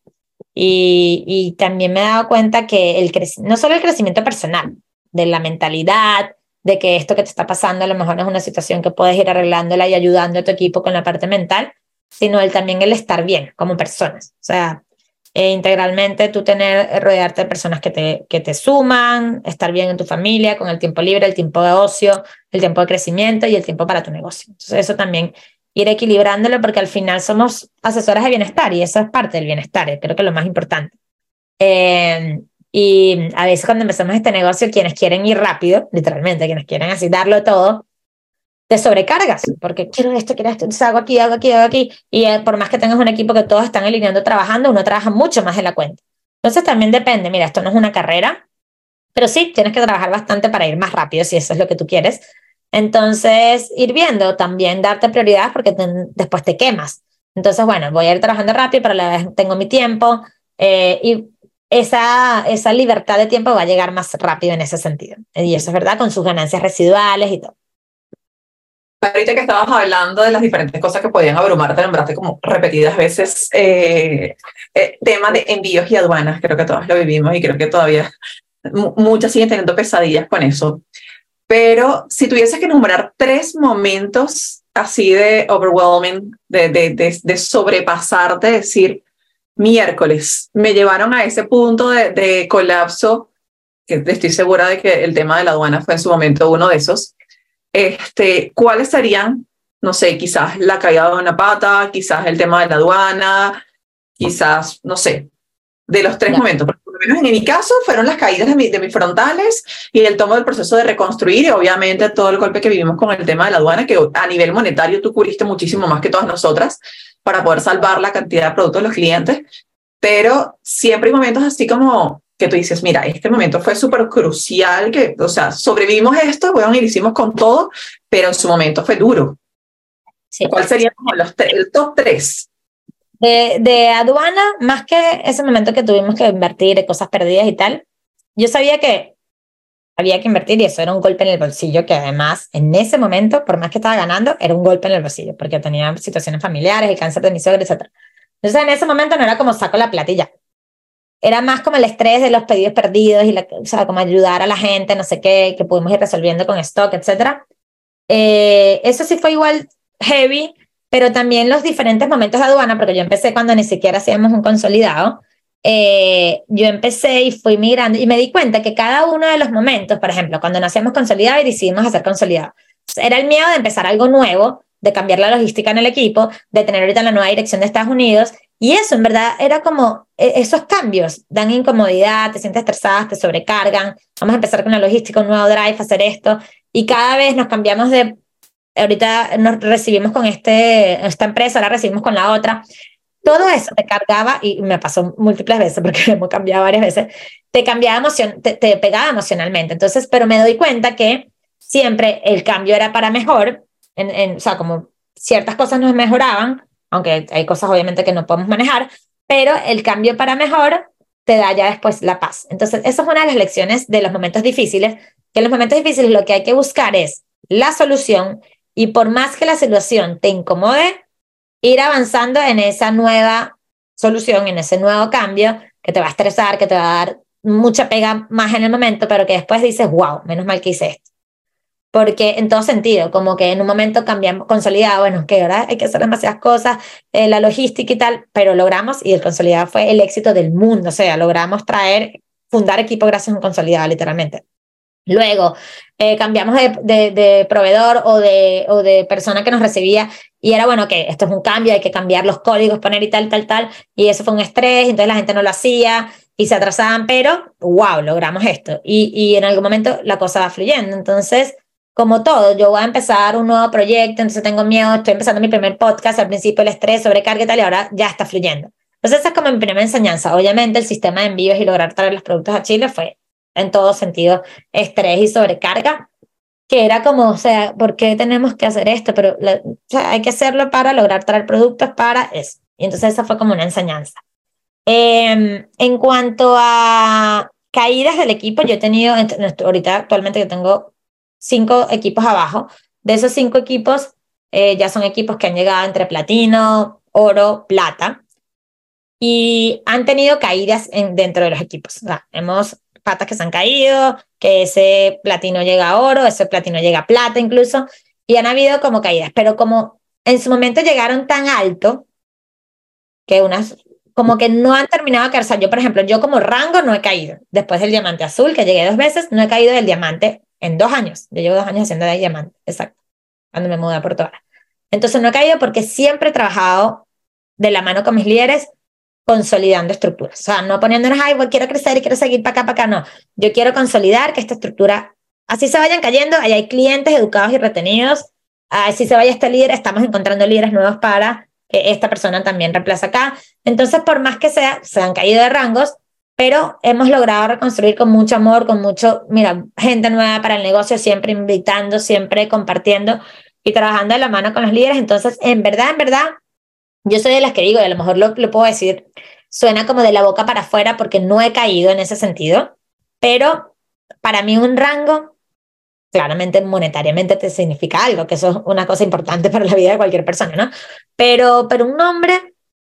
Y, y también me he dado cuenta que el no solo el crecimiento personal, de la mentalidad, de que esto que te está pasando a lo mejor es una situación que puedes ir arreglándola y ayudando a tu equipo con la parte mental, sino el, también el estar bien como personas. O sea, e integralmente tú tener, eh, rodearte de personas que te, que te suman, estar bien en tu familia, con el tiempo libre, el tiempo de ocio, el tiempo de crecimiento y el tiempo para tu negocio. Entonces eso también ir equilibrándolo porque al final somos asesoras de bienestar y eso es parte del bienestar, eh, creo que es lo más importante. Eh, y a veces cuando empezamos este negocio, quienes quieren ir rápido, literalmente, quienes quieren así darlo todo, te sobrecargas, porque quiero esto, quiero esto, entonces hago aquí, hago aquí, hago aquí, y eh, por más que tengas un equipo que todos están alineando trabajando, uno trabaja mucho más de la cuenta. Entonces también depende, mira, esto no es una carrera, pero sí, tienes que trabajar bastante para ir más rápido si eso es lo que tú quieres. Entonces, ir viendo, también darte prioridad porque después te quemas. Entonces, bueno, voy a ir trabajando rápido, pero a la vez tengo mi tiempo eh, y esa, esa libertad de tiempo va a llegar más rápido en ese sentido. Y eso es verdad, con sus ganancias residuales y todo. Ahorita que estabas hablando de las diferentes cosas que podían abrumarte, nombraste como repetidas veces eh, eh, tema de envíos y aduanas. Creo que todos lo vivimos y creo que todavía muchas siguen teniendo pesadillas con eso. Pero si tuvieses que nombrar tres momentos así de overwhelming, de, de, de, de sobrepasarte, decir, miércoles, me llevaron a ese punto de, de colapso, que estoy segura de que el tema de la aduana fue en su momento uno de esos este, ¿cuáles serían, no sé, quizás la caída de una pata, quizás el tema de la aduana, quizás, no sé, de los tres momentos? por lo menos en mi caso fueron las caídas de, de mis frontales y el tomo del proceso de reconstruir y obviamente todo el golpe que vivimos con el tema de la aduana, que a nivel monetario tú cubriste muchísimo más que todas nosotras para poder salvar la cantidad de productos de los clientes, pero siempre hay momentos así como que tú dices, mira, este momento fue súper crucial, que, o sea, sobrevivimos esto, bueno, y lo hicimos con todo, pero en su momento fue duro. Sí. ¿Cuál sería como los el top tres? De, de, aduana, más que ese momento que tuvimos que invertir, cosas perdidas y tal, yo sabía que había que invertir y eso era un golpe en el bolsillo que además en ese momento, por más que estaba ganando, era un golpe en el bolsillo porque tenía situaciones familiares, el cáncer de mi suegra, etc. Entonces en ese momento no era como saco la platilla, era más como el estrés de los pedidos perdidos y la, o sea, como ayudar a la gente, no sé qué, que pudimos ir resolviendo con stock, etc. Eh, eso sí fue igual heavy, pero también los diferentes momentos de aduana, porque yo empecé cuando ni siquiera hacíamos un consolidado, eh, yo empecé y fui migrando y me di cuenta que cada uno de los momentos, por ejemplo, cuando no hacíamos consolidado y decidimos hacer consolidado, era el miedo de empezar algo nuevo de cambiar la logística en el equipo, de tener ahorita la nueva dirección de Estados Unidos. Y eso en verdad era como, e, esos cambios dan incomodidad, te sientes estresada, te sobrecargan. Vamos a empezar con la logística, un nuevo drive, hacer esto. Y cada vez nos cambiamos de, ahorita nos recibimos con este, esta empresa, ahora recibimos con la otra. Todo eso te cargaba, y me pasó múltiples veces porque [LAUGHS] hemos cambiado varias veces, te cambiaba emoción, te, te pegaba emocionalmente. Entonces, pero me doy cuenta que siempre el cambio era para mejor, en, en, o sea, como ciertas cosas nos mejoraban, aunque hay cosas obviamente que no podemos manejar, pero el cambio para mejor te da ya después la paz. Entonces, esa es una de las lecciones de los momentos difíciles, que en los momentos difíciles lo que hay que buscar es la solución y por más que la situación te incomode, ir avanzando en esa nueva solución, en ese nuevo cambio que te va a estresar, que te va a dar mucha pega más en el momento, pero que después dices, wow, menos mal que hice esto. Porque en todo sentido, como que en un momento cambiamos, consolidado, bueno, que ahora hay que hacer demasiadas cosas, eh, la logística y tal, pero logramos, y el consolidado fue el éxito del mundo, o sea, logramos traer, fundar equipo gracias a un consolidado, literalmente. Luego, eh, cambiamos de, de, proveedor o de, o de persona que nos recibía y era bueno que esto es un cambio, hay que cambiar los códigos, poner y tal, tal, tal. Y eso fue un estrés, entonces la gente no lo hacía y se atrasaban, pero wow, logramos esto. Y, y en algún momento la cosa va fluyendo. Entonces, como todo, yo voy a empezar un nuevo proyecto, entonces tengo miedo, estoy empezando mi primer podcast, al principio el estrés, sobrecarga y tal, y ahora ya está fluyendo. Entonces, esa es como mi primera enseñanza. Obviamente, el sistema de envíos y lograr traer los productos a Chile fue en todo sentido estrés y sobrecarga, que era como, o sea, ¿por qué tenemos que hacer esto? Pero o sea, hay que hacerlo para lograr traer productos para eso. Y entonces esa fue como una enseñanza. Eh, en cuanto a caídas del equipo, yo he tenido, ahorita actualmente yo tengo cinco equipos abajo. De esos cinco equipos, eh, ya son equipos que han llegado entre platino, oro, plata. Y han tenido caídas en, dentro de los equipos. O hemos patas que se han caído, que ese platino llega a oro, ese platino llega a plata incluso, y han habido como caídas, pero como en su momento llegaron tan alto que unas como que no han terminado de caer. O yo, por ejemplo, yo como rango no he caído. Después del diamante azul, que llegué dos veces, no he caído del diamante en dos años. Yo llevo dos años haciendo de diamante, exacto, cuando me mudé a Puerto Vara. Entonces no he caído porque siempre he trabajado de la mano con mis líderes consolidando estructuras. O sea, no poniéndonos, ay, quiero crecer y quiero seguir para acá, para acá, no. Yo quiero consolidar que esta estructura, así se vayan cayendo, ahí hay clientes educados y retenidos, así se vaya este líder, estamos encontrando líderes nuevos para que esta persona también reemplace acá. Entonces, por más que sea, se han caído de rangos, pero hemos logrado reconstruir con mucho amor, con mucho, mira, gente nueva para el negocio, siempre invitando, siempre compartiendo y trabajando de la mano con los líderes. Entonces, en verdad, en verdad, yo soy de las que digo, y a lo mejor lo, lo puedo decir, suena como de la boca para afuera porque no he caído en ese sentido, pero para mí un rango, claramente monetariamente te significa algo, que eso es una cosa importante para la vida de cualquier persona, ¿no? Pero, pero un nombre,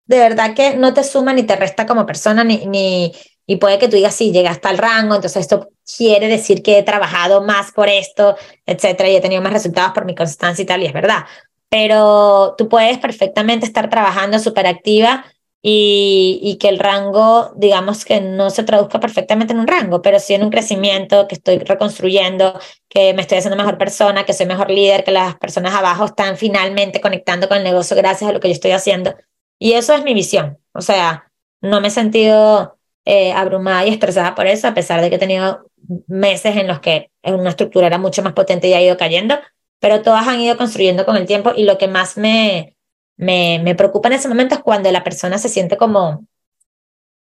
de verdad que no te suma ni te resta como persona, ni, ni, y puede que tú digas, sí, llega hasta el rango, entonces esto quiere decir que he trabajado más por esto, etcétera, y he tenido más resultados por mi constancia y tal, y es verdad pero tú puedes perfectamente estar trabajando súper activa y, y, que el rango, digamos que no se traduzca perfectamente en un rango, pero sí en un crecimiento, que estoy reconstruyendo, que me estoy haciendo mejor persona, que soy mejor líder, que las personas abajo están finalmente conectando con el negocio gracias a lo que yo estoy haciendo. Y eso es mi visión. O sea, no me he sentido eh, abrumada y estresada por eso, a pesar de que he tenido meses en los que una estructura era mucho más potente y ha ido cayendo, pero todas han ido construyendo con el tiempo y lo que más me, me, me preocupa en ese momento es cuando la persona se siente como,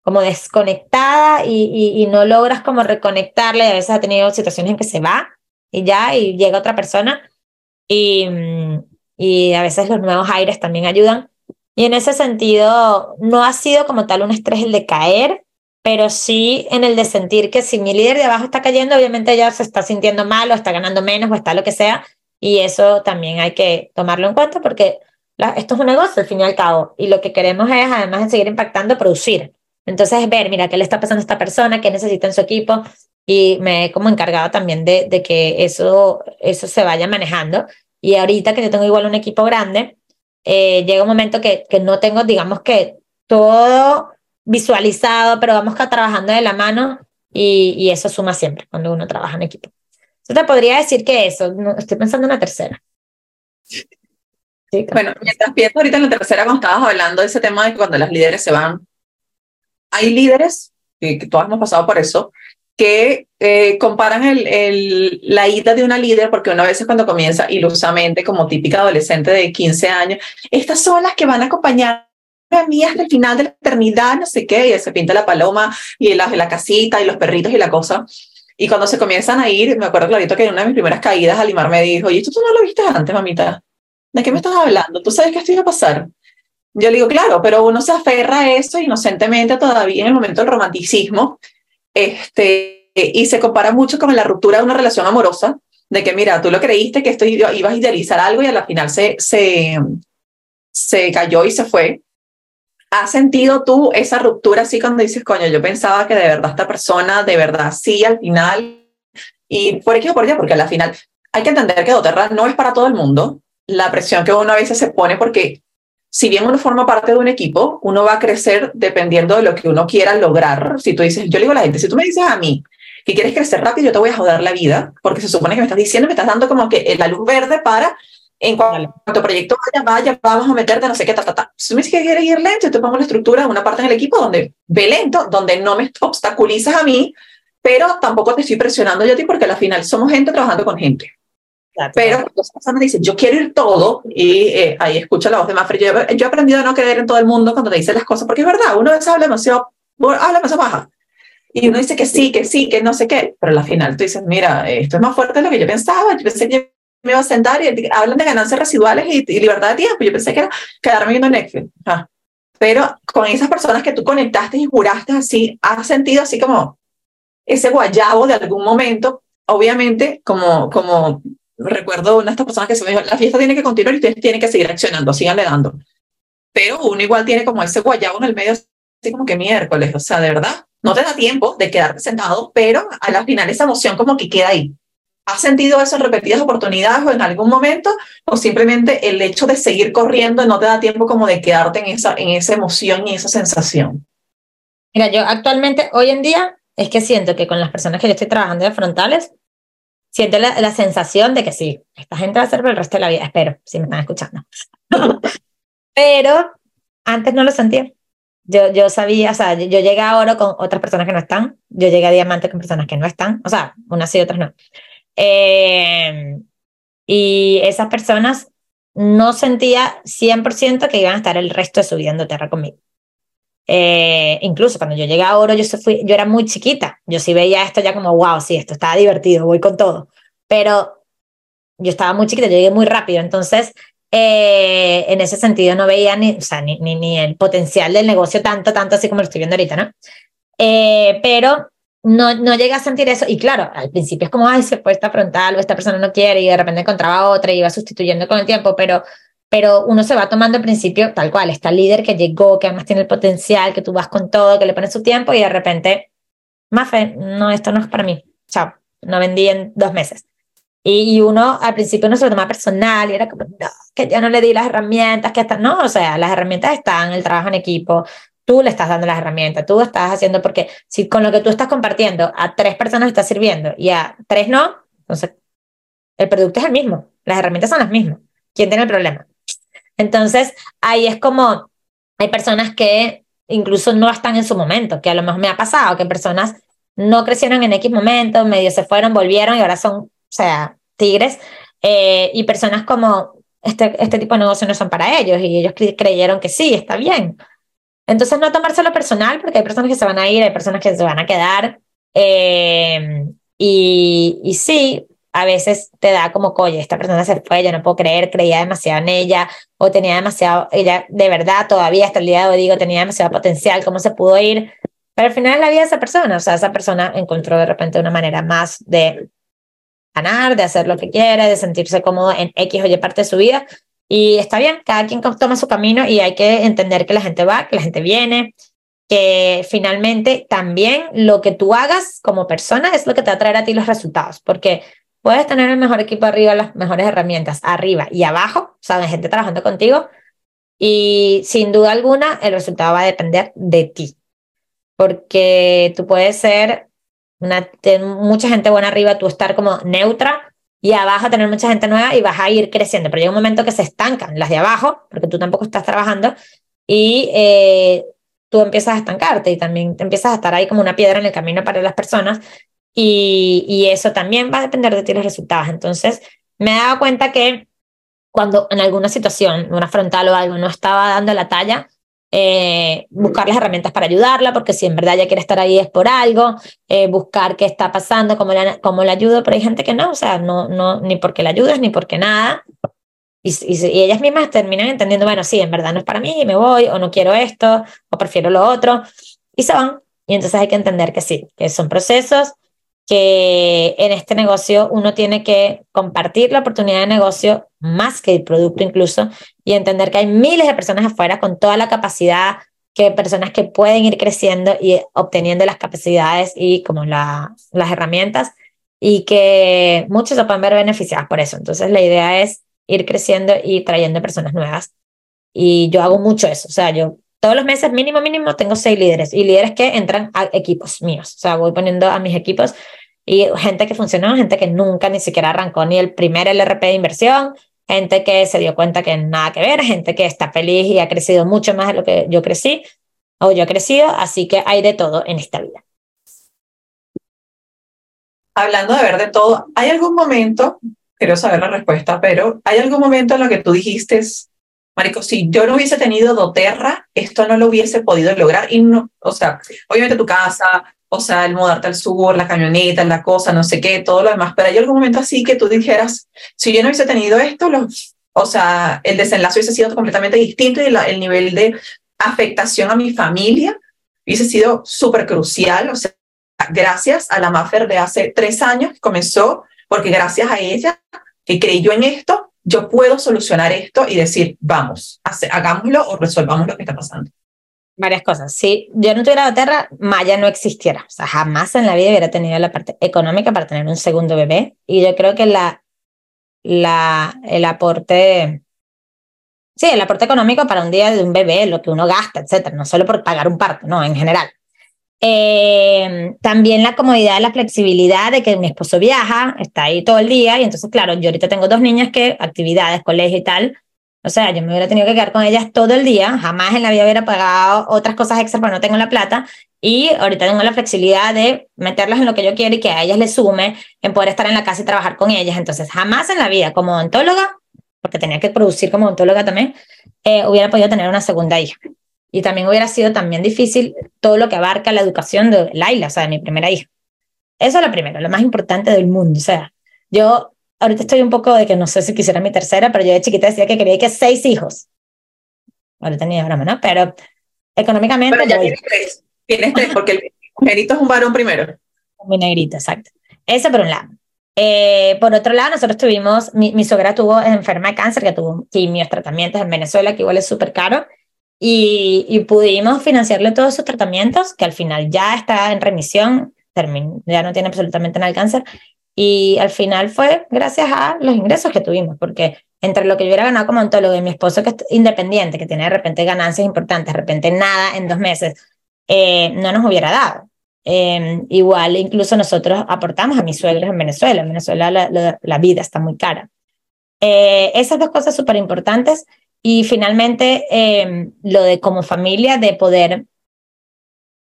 como desconectada y, y, no logras como reconectarle. A veces ha tenido situaciones en que se va y ya, y llega otra persona. Y, y a veces los nuevos aires también ayudan. Y en ese sentido, no ha sido como tal un estrés el de caer, pero sí en el de sentir que si mi líder de abajo está cayendo, obviamente ella se está sintiendo mal o está ganando menos o está lo que sea, y eso también hay que tomarlo en cuenta porque esto es un negocio al fin y al cabo. Y lo que queremos es, además de seguir impactando, producir. Entonces, ver, mira, qué le está pasando a esta persona, qué necesita en su equipo. Y me he como encargado también de, de que eso, eso se vaya manejando. Y ahorita que yo tengo igual un equipo grande, eh, llega un momento que, que no tengo, digamos que todo visualizado, pero vamos trabajando de la mano y, y eso suma siempre cuando uno trabaja en equipo. Yo te podría decir que eso, no, estoy pensando en una tercera. bueno, mientras pienso ahorita en la tercera, cuando estabas hablando de ese tema de que cuando las líderes se van, hay líderes, que, que todos hemos pasado por eso, que eh, comparan la ida de una líder, porque una vez cuando comienza ilusamente, como típica adolescente de 15 años, estas son las que van a acompañar a mí hasta el final de la eternidad, no sé qué, y se pinta la paloma y la, la casita y los perritos y la cosa. Y cuando se comienzan a ir, me acuerdo clarito que en una de mis primeras caídas, Alimar me dijo, ¿y esto tú no lo viste antes, mamita? ¿De qué me estás hablando? ¿Tú sabes que esto iba a pasar? Yo le digo, claro, pero uno se aferra a eso inocentemente todavía en el momento del romanticismo este, y se compara mucho con la ruptura de una relación amorosa, de que mira, tú lo creíste que esto ibas a idealizar algo y al final se, se, se cayó y se fue. ¿Has sentido tú esa ruptura así cuando dices, coño, yo pensaba que de verdad esta persona, de verdad sí, al final, y por aquí o por allá, porque al final hay que entender que Doterra no es para todo el mundo. La presión que uno a veces se pone porque si bien uno forma parte de un equipo, uno va a crecer dependiendo de lo que uno quiera lograr. Si tú dices, yo le digo a la gente, si tú me dices a mí que quieres crecer rápido, yo te voy a joder la vida, porque se supone que me estás diciendo, me estás dando como que la luz verde para, en cuanto proyecto vaya, vaya, vamos a meterte, no sé qué, ta, ta, ta. Si tú me dices que quieres ir lento, yo te pongo la estructura de una parte en el equipo donde ve lento, donde no me obstaculizas a mí, pero tampoco te estoy presionando yo a ti, porque al final somos gente trabajando con gente. Pero cuando esa persona dice, yo quiero ir todo, y eh, ahí escucha la voz de Mafre, yo, yo, he aprendido a no creer en todo el mundo cuando te dice las cosas, porque es verdad, uno a veces habla demasiado, habla demasiado baja. Y uno dice que sí, que sí, que no sé qué, pero al final tú dices, mira, esto es más fuerte de lo que yo pensaba, yo pensé que me iba a sentar y hablan de ganancias residuales y, y libertad de tiempo, yo pensé que era quedarme viendo Netflix. Ah. Pero con esas personas que tú conectaste y juraste así, has sentido así como ese guayabo de algún momento, obviamente como, como recuerdo una de estas personas que se me dijo, la fiesta tiene que continuar y ustedes tienen que seguir accionando, síganle dando. Pero uno igual tiene como ese guayabo en el medio, así como que miércoles, o sea, de verdad, no te da tiempo de quedarte sentado, pero a la final esa emoción como que queda ahí. ¿Has sentido eso en repetidas oportunidades o en algún momento? ¿O simplemente el hecho de seguir corriendo no te da tiempo como de quedarte en esa, en esa emoción y esa sensación? Mira, yo actualmente, hoy en día, es que siento que con las personas que yo estoy trabajando de frontales, siento la, la, sensación de que sí, esta gente va a ser por el resto de la vida, espero, si me están escuchando. [LAUGHS] Pero antes no lo sentía. Yo, yo sabía, o sea, yo, yo, llegué a oro con otras personas que no están, yo llegué a diamante con personas que no están, o sea, unas sí, otras no. Eh, y esas personas no sentía 100% que iban a estar el resto de su vida en Terra conmigo. Eh, incluso cuando yo llegué a Oro, yo, fui, yo era muy chiquita. Yo sí veía esto ya como, wow, sí, esto está divertido, voy con todo. Pero yo estaba muy chiquita, yo llegué muy rápido. Entonces, eh, en ese sentido, no veía ni, o sea, ni, ni, ni, el potencial del negocio tanto, tanto así como lo estoy viendo ahorita, ¿no? Eh, pero no, no llegué a sentir eso. Y claro, al principio es como, ay, se fue esta frontal o esta persona no quiere y de repente encontraba otra y iba sustituyendo con el tiempo, pero pero uno se va tomando al principio tal cual, está el líder que llegó, que además tiene el potencial, que tú vas con todo, que le pones su tiempo y de repente, Mafe, no, esto no es para mí, chao, no vendí en dos meses. Y, uno al principio no se lo toma personal y era como, no, que yo no le di las herramientas, que están, no, o sea, las herramientas están, el trabajo en equipo, tú le estás dando las herramientas, tú estás haciendo, porque si con lo que tú estás compartiendo a tres personas está sirviendo y a tres no, entonces el producto es el mismo, las herramientas son las mismas. ¿Quién tiene el problema? Entonces, ahí es como, hay personas que incluso no están en su momento, que a lo mejor me ha pasado, que personas no crecieron en X momento, medio se fueron, volvieron y ahora son, o sea, tigres, eh, y personas como, este, este tipo de negocios no son para ellos, y ellos creyeron que sí, está bien. Entonces, no tomárselo personal, porque hay personas que se van a ir, hay personas que se van a quedar, eh, y, y sí, a veces te da como, oye, esta persona se fue, yo no puedo creer, creía demasiado en ella, o tenía demasiado, ella de verdad todavía hasta el día de hoy digo, tenía demasiado potencial, ¿cómo se pudo ir? Pero al final es la vida de esa persona, o sea, esa persona encontró de repente una manera más de ganar, de hacer lo que quiere, de sentirse cómodo en X o Y parte de su vida. Y está bien, cada quien toma su camino y hay que entender que la gente va, que la gente viene, que finalmente también lo que tú hagas como persona es lo que te va a traer a ti los resultados, porque Puedes tener el mejor equipo arriba, las mejores herramientas arriba y abajo, o sea, de gente trabajando contigo, y sin duda alguna el resultado va a depender de ti, porque tú puedes ser una, mucha gente buena arriba, tú estar como neutra y abajo tener mucha gente nueva y vas a ir creciendo. Pero llega un momento que se estancan las de abajo, porque tú tampoco estás trabajando, y eh, tú empiezas a estancarte y también te empiezas a estar ahí como una piedra en el camino para las personas. Y, y eso también va a depender de ti los resultados. Entonces, me he dado cuenta que cuando en alguna situación, una frontal o algo, no estaba dando la talla, eh, buscar las herramientas para ayudarla, porque si en verdad ella quiere estar ahí es por algo, eh, buscar qué está pasando, cómo la, cómo la ayudo, pero hay gente que no, o sea, no, no, ni porque la ayudas, ni porque nada. Y, y, ellas mismas terminan entendiendo, bueno, sí, en verdad no es para mí, me voy, o no quiero esto, o prefiero lo otro, y se van. Y entonces hay que entender que sí, que son procesos, que en este negocio uno tiene que compartir la oportunidad de negocio más que el producto incluso y entender que hay miles de personas afuera con toda la capacidad que personas que pueden ir creciendo y obteniendo las capacidades y como la, las herramientas y que muchos se pueden ver beneficiados por eso. Entonces la idea es ir creciendo y trayendo personas nuevas. Y yo hago mucho eso, o sea, yo todos los meses mínimo, mínimo, tengo seis líderes y líderes que entran a equipos míos. O sea, voy poniendo a mis equipos y gente que funcionó, gente que nunca ni siquiera arrancó ni el primer LRP de inversión, gente que se dio cuenta que nada que ver, gente que está feliz y ha crecido mucho más de lo que yo crecí o yo he crecido, así que hay de todo en esta vida. Hablando de ver de todo, ¿hay algún momento, quiero saber la respuesta, pero ¿hay algún momento en lo que tú dijiste, Marico, si yo no hubiese tenido doTERRA, esto no lo hubiese podido lograr. Y no, o sea, obviamente tu casa, o sea, el mudarte al sur, la camioneta, la cosa, no sé qué, todo lo demás. Pero hay algún momento así que tú dijeras, si yo no hubiese tenido esto, los, o sea, el desenlace hubiese sido completamente distinto y el nivel de afectación a mi familia hubiese sido súper crucial. O sea, gracias a la Maffer de hace tres años comenzó, porque gracias a ella que creyó en esto, yo puedo solucionar esto y decir, vamos, hagámoslo o resolvamos lo que está pasando. Varias cosas. Si yo no tuviera Terra, Maya no existiera. O sea, jamás en la vida hubiera tenido la parte económica para tener un segundo bebé. Y yo creo que la, la, el aporte, sí, el aporte económico para un día de un bebé, lo que uno gasta, etcétera, no solo por pagar un parto, no, en general. Eh, también la comodidad, la flexibilidad de que mi esposo viaja, está ahí todo el día y entonces, claro, yo ahorita tengo dos niñas que actividades, colegio y tal, o sea, yo me hubiera tenido que quedar con ellas todo el día, jamás en la vida hubiera pagado otras cosas extra porque no tengo la plata y ahorita tengo la flexibilidad de meterlas en lo que yo quiero y que a ellas les sume en poder estar en la casa y trabajar con ellas. Entonces, jamás en la vida como odontóloga, porque tenía que producir como odontóloga también, eh, hubiera podido tener una segunda hija. Y también hubiera sido también difícil todo lo que abarca la educación de Laila, o sea, de mi primera hija. Eso es lo primero, lo más importante del mundo. O sea, yo ahorita estoy un poco de que no sé si quisiera mi tercera, pero yo de chiquita decía que quería que seis hijos. Ahorita ni broma, ¿no? Pero económicamente. Pero ya tienes tres. Tienes tres, porque el [LAUGHS] negrito es un varón primero. Mi negrito, exacto. Eso por un lado. Eh, por otro lado, nosotros tuvimos, mi, mi suegra tuvo enferma de cáncer, que tuvo quimios, tratamientos en Venezuela, que igual es súper caro y, pudimos financiarle todos sus tratamientos, que al final ya está en remisión, ya no tiene absolutamente nada de cáncer, y al final fue gracias a los ingresos que tuvimos, porque entre lo que yo hubiera ganado como ontólogo y mi esposo que es independiente, que tiene de repente ganancias importantes, de repente nada en dos meses, eh, no nos hubiera dado. Em, igual, incluso nosotros aportamos a mis suegros en Venezuela. En Venezuela la, la, vida está muy cara. Eh, esas dos cosas súper importantes y finalmente, em, lo de como familia, de poder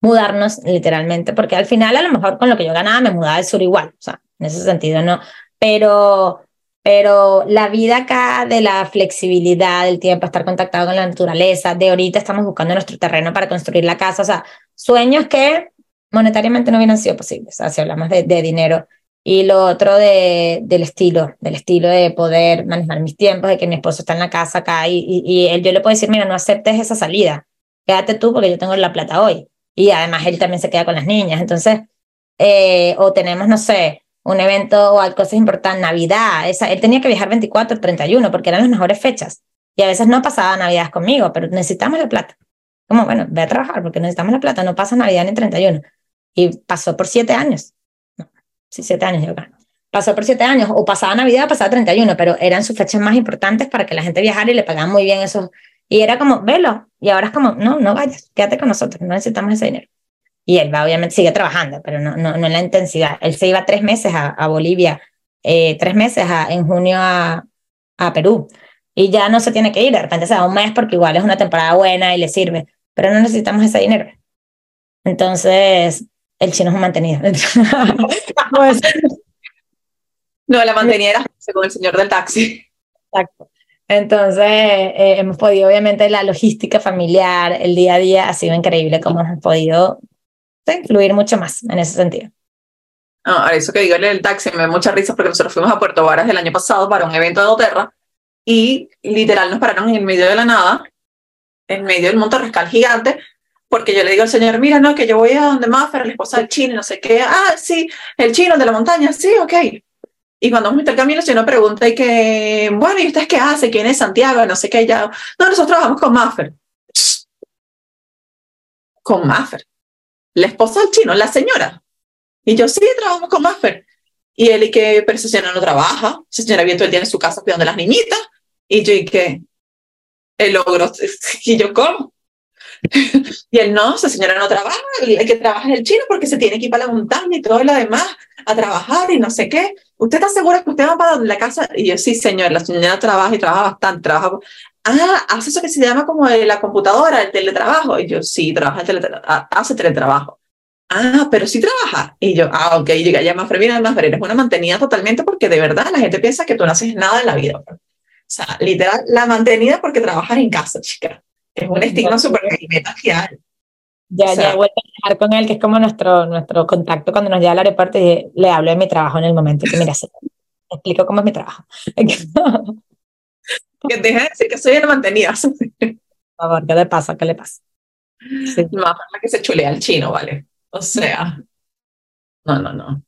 mudarnos literalmente, porque al final a lo mejor con lo que yo ganaba me mudaba al sur igual, o sea, en ese sentido no, pero, pero la vida acá de la flexibilidad, del tiempo, estar contactado con la naturaleza, de ahorita estamos buscando nuestro terreno para construir la casa, o sea, sueños que monetariamente no hubieran sido posibles, o sea, si hablamos de, de dinero, y lo otro de, del estilo, del estilo de poder manejar mis tiempos, de que mi esposo está en la casa acá y, y, él, yo le puedo decir, mira, no aceptes esa salida, quédate tú porque yo tengo la plata hoy. Y además él también se queda con las niñas. Entonces, eh, o tenemos, no sé, un evento o algo cosas importantes, Navidad, esa, él tenía que viajar 24, 31 porque eran las mejores fechas. Y a veces no pasaba Navidad conmigo, pero necesitamos la plata. Como, bueno, ve a trabajar porque necesitamos la plata, no pasa Navidad ni 31. Y pasó por siete años sí, siete años yo Pasó por siete años, o pasaba Navidad, pasaba 31, pero eran sus fechas más importantes para que la gente viajara y le pagaban muy bien esos. Y era como, velo. Y ahora es como, no, no vayas, quédate con nosotros, no necesitamos ese dinero. Y él va, obviamente sigue trabajando, pero no, no, no en la intensidad. Él se iba tres meses a, a Bolivia eh, tres meses en junio a, a Perú y ya no se tiene que ir, de repente se da un mes porque igual es una temporada buena y le sirve, pero no necesitamos ese dinero. Entonces, el chino es un mantenido. [LAUGHS] Pues, no, la mantenida según el señor del taxi. Exacto. Entonces, eh, hemos podido, obviamente, la logística familiar, el día a día ha sido increíble, como hemos podido fluir mucho más en ese sentido. Ah, eso que digo el taxi me da mucha risa porque nosotros fuimos a Puerto Varas el año pasado para un evento de Doterra y literal nos pararon en el medio de la nada, en medio del monte rascal gigante, porque yo le digo al señor, mira, no, que yo voy a donde Maffer, la esposa del chino, no sé qué, ah, sí, el chino de la montaña, sí, ok. Y cuando vamos a camino, el señor pregunta y que, bueno, ¿y ustedes qué hace? ¿Quién es Santiago? No sé qué, ya, no, nosotros trabajamos con Maffer. Con Maffer. La esposa del chino, la señora. Y yo, sí, trabajamos con Maffer. Y él, y que, pero esa señora no trabaja, esa señora viene todo el día en su casa cuidando a las niñitas. Y yo, y que, el logro, [LAUGHS] y yo, ¿cómo? [LAUGHS] y él, no, esa señora no trabaja, hay que trabajar el chino porque se tiene que ir para la montaña y todo lo demás a trabajar y no sé qué. ¿Usted está segura que usted va para la casa? Y yo, sí, señor, la señora trabaja y trabaja bastante, trabaja. Ah, hace eso que se llama como la computadora, el teletrabajo. Y yo, sí, trabaja el teletrabajo, hace teletrabajo ah, pero sí trabaja. Y yo, ah, ok, llega ya más mira, más eres una mantenida totalmente porque de verdad la gente piensa que tú no haces nada en la vida. O sea, literal, la mantenida porque trabajas en casa, chica. Es un estigma súper real. Ya, ya he vuelto a trabajar con él, que es como nuestro, nuestro contacto cuando nos lleva al aeropuerto y le hablo de mi trabajo en el momento. Que mira, explico cómo es mi trabajo. [LAUGHS] que deja de decir que soy una mantenida. Por favor, ¿qué le pasa? ¿Qué le pasa? Sí. Más la que se chulea al chino, ¿vale? O sea, no, no, no.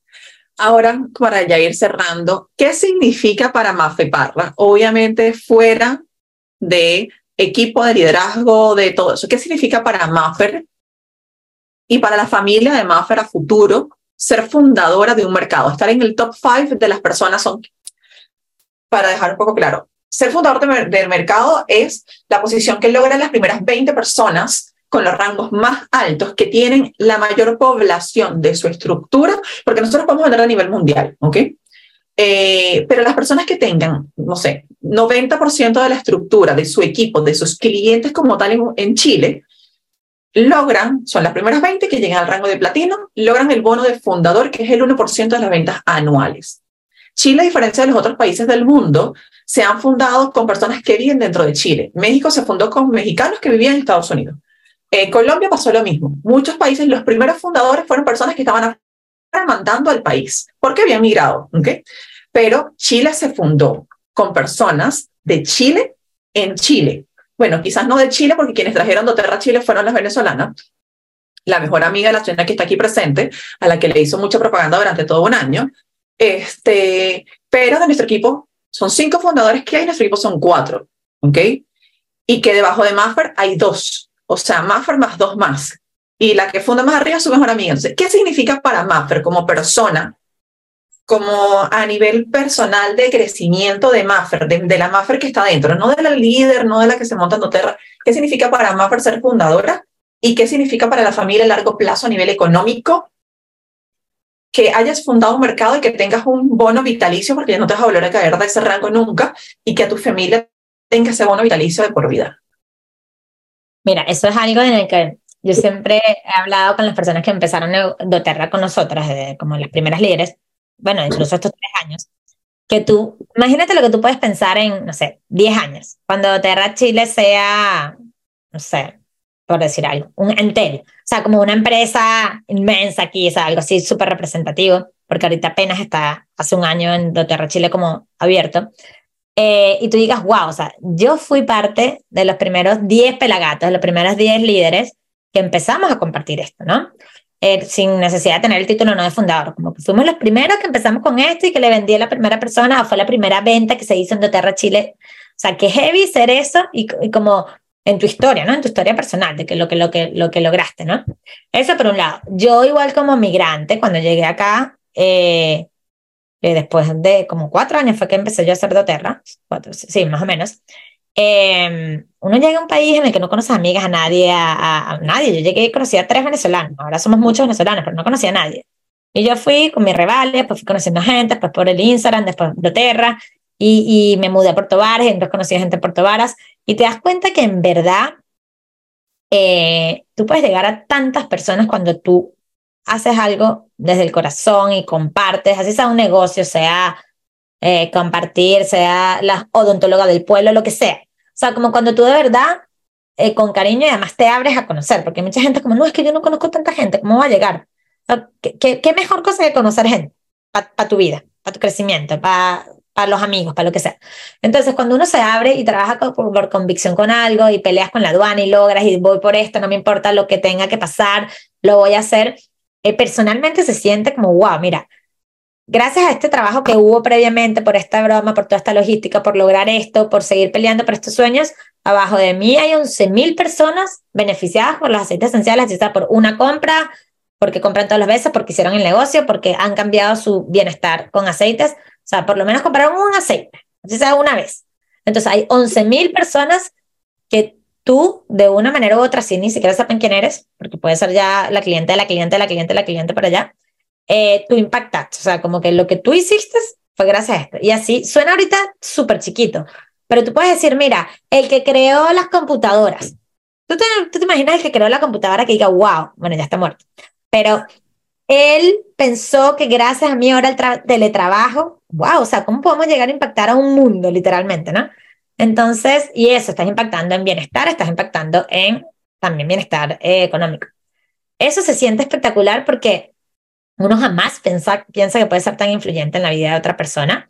Ahora, para ya ir cerrando, ¿qué significa para Mafe Parra? Obviamente, fuera de equipo de liderazgo, de todo eso, ¿qué significa para Maffer y para la familia de Maffer a futuro ser fundadora de un mercado? Estar en el top five de las personas son, para dejar un poco claro, ser fundador del mercado es la posición que logran las primeras 20 personas con los rangos más altos que tienen la mayor población de su estructura, porque nosotros podemos hablar a nivel mundial, ¿ok? Eh, pero las personas que tengan, no sé, 90% de la estructura de su equipo, de sus clientes como tal en, Chile, logran, son las primeras 20 que llegan al rango de platino, logran el bono de fundador, que es el 1% de las ventas anuales. Chile, a diferencia de los otros países del mundo, se han fundado con personas que viven dentro de Chile. México se fundó con mexicanos que vivían en Estados Unidos. Colombia pasó lo mismo. Muchos países, los primeros fundadores fueron personas que estaban mandando al país porque habían migrado. ¿okay? Pero Chile se fundó con personas de Chile en Chile. Bueno, quizás no de Chile, porque quienes trajeron doTERRA a Chile fueron las venezolanas. La mejor amiga de la señora que está aquí presente, a la que le hizo mucha propaganda durante todo un año. Este, pero de nuestro equipo son cinco fundadores que hay, nuestro equipo son cuatro. ¿ok? Y que debajo de Maffer hay dos o sea, Maffer más dos más. Y la que funda más arriba es su mejor amiga. Entonces, ¿qué significa para Maffer como persona? Como a nivel personal de crecimiento de Maffer, de, la Maffer que está dentro, no de la líder, no de la que se monta en Doterra. ¿Qué significa para Maffer ser fundadora? ¿Y qué significa para la familia a largo plazo a nivel económico? que hayas fundado un mercado y que tengas un bono vitalicio, porque ya no te vas a volver a caer de ese rango nunca, y que a tu familia tenga ese bono vitalicio de por vida. Mira, eso es algo en el que yo siempre he hablado con las personas que empezaron doTERRA con nosotras, como las primeras líderes, bueno, incluso estos tres años, que tú, imagínate lo que tú puedes pensar en, no sé, 10 años, cuando doTERRA Chile sea, no sé, por decir algo, un Entel, o sea, como una empresa inmensa aquí, o algo así súper representativo, porque ahorita apenas está hace un año en doTERRA Chile como abierto, eh, y tú digas, wow, o sea, yo fui parte de los primeros 10 pelagatos, de los primeros 10 líderes que empezamos a compartir esto, ¿no? Eh, sin necesidad de tener el título no de fundador, como que fuimos los primeros que empezamos con esto y que le vendí a la primera persona, o fue la primera venta que se hizo en doTERRA Chile. O sea, que heavy ser eso y, como en tu historia, ¿no? En tu historia personal, de que lo que, lo que, lo que lograste, ¿no? Eso por un lado. Yo igual como migrante, cuando llegué acá, eh, después de como cuatro años fue que empecé yo a hacer doTERRA, cuatro, sí, más o menos. Em, uno llega a un país en el que no conoce amigas, a nadie, a, nadie. Yo llegué y conocí a tres venezolanos. Ahora somos muchos venezolanos, pero no conocía a nadie. Y yo fui con mi revale, después fui conociendo gente, después por el Instagram, después Doterra, y, y me mudé a Puerto Varas, y entonces conocí a gente en Puerto Varas, y te das cuenta que en verdad eh, tú puedes llegar a tantas personas cuando tú haces algo desde el corazón y compartes, así sea un negocio, sea eh, compartir, sea la odontóloga del pueblo, lo que sea. O sea, como cuando tú de verdad, eh, con cariño y además te abres a conocer, porque mucha gente como, no, es que yo no conozco tanta gente, ¿cómo va a llegar? ¿Qué, qué, mejor cosa que conocer gente para tu vida, para tu crecimiento, para para los amigos, para lo que sea. Entonces, cuando uno se abre y trabaja por, convicción con algo y peleas con la aduana y logras y voy por esto, no me importa lo que tenga que pasar, lo voy a hacer, eh, personalmente se siente como, wow, mira, gracias a este trabajo que hubo previamente, por esta broma, por toda esta logística, por lograr esto, por seguir peleando por estos sueños, abajo de mí hay 11.000 personas beneficiadas por los aceites esenciales, ya sea por una compra, porque compran todas las veces, porque hicieron el negocio, porque han cambiado su bienestar con aceites. O sea, por lo menos compraron un aceite, así sea una vez. Entonces hay 11.000 personas que tú, de una manera u otra, sin ni siquiera saben quién eres, porque puede ser ya la cliente la cliente la cliente la cliente para allá, eh, tú impactaste. O sea, como que lo que tú hiciste fue gracias a esto. Y así suena ahorita súper chiquito, pero tú puedes decir, mira, el que creó las computadoras. ¿Tú te, ¿Tú te imaginas el que creó la computadora que diga, wow, bueno, ya está muerto? Pero él pensó que gracias a mí ahora el teletrabajo, wow, o sea, ¿cómo podemos llegar a impactar a un mundo literalmente, no? Entonces, y eso, estás impactando en bienestar, estás impactando en también bienestar eh, económico. Eso se siente espectacular porque uno jamás piensa, que puede ser tan influyente en la vida de otra persona,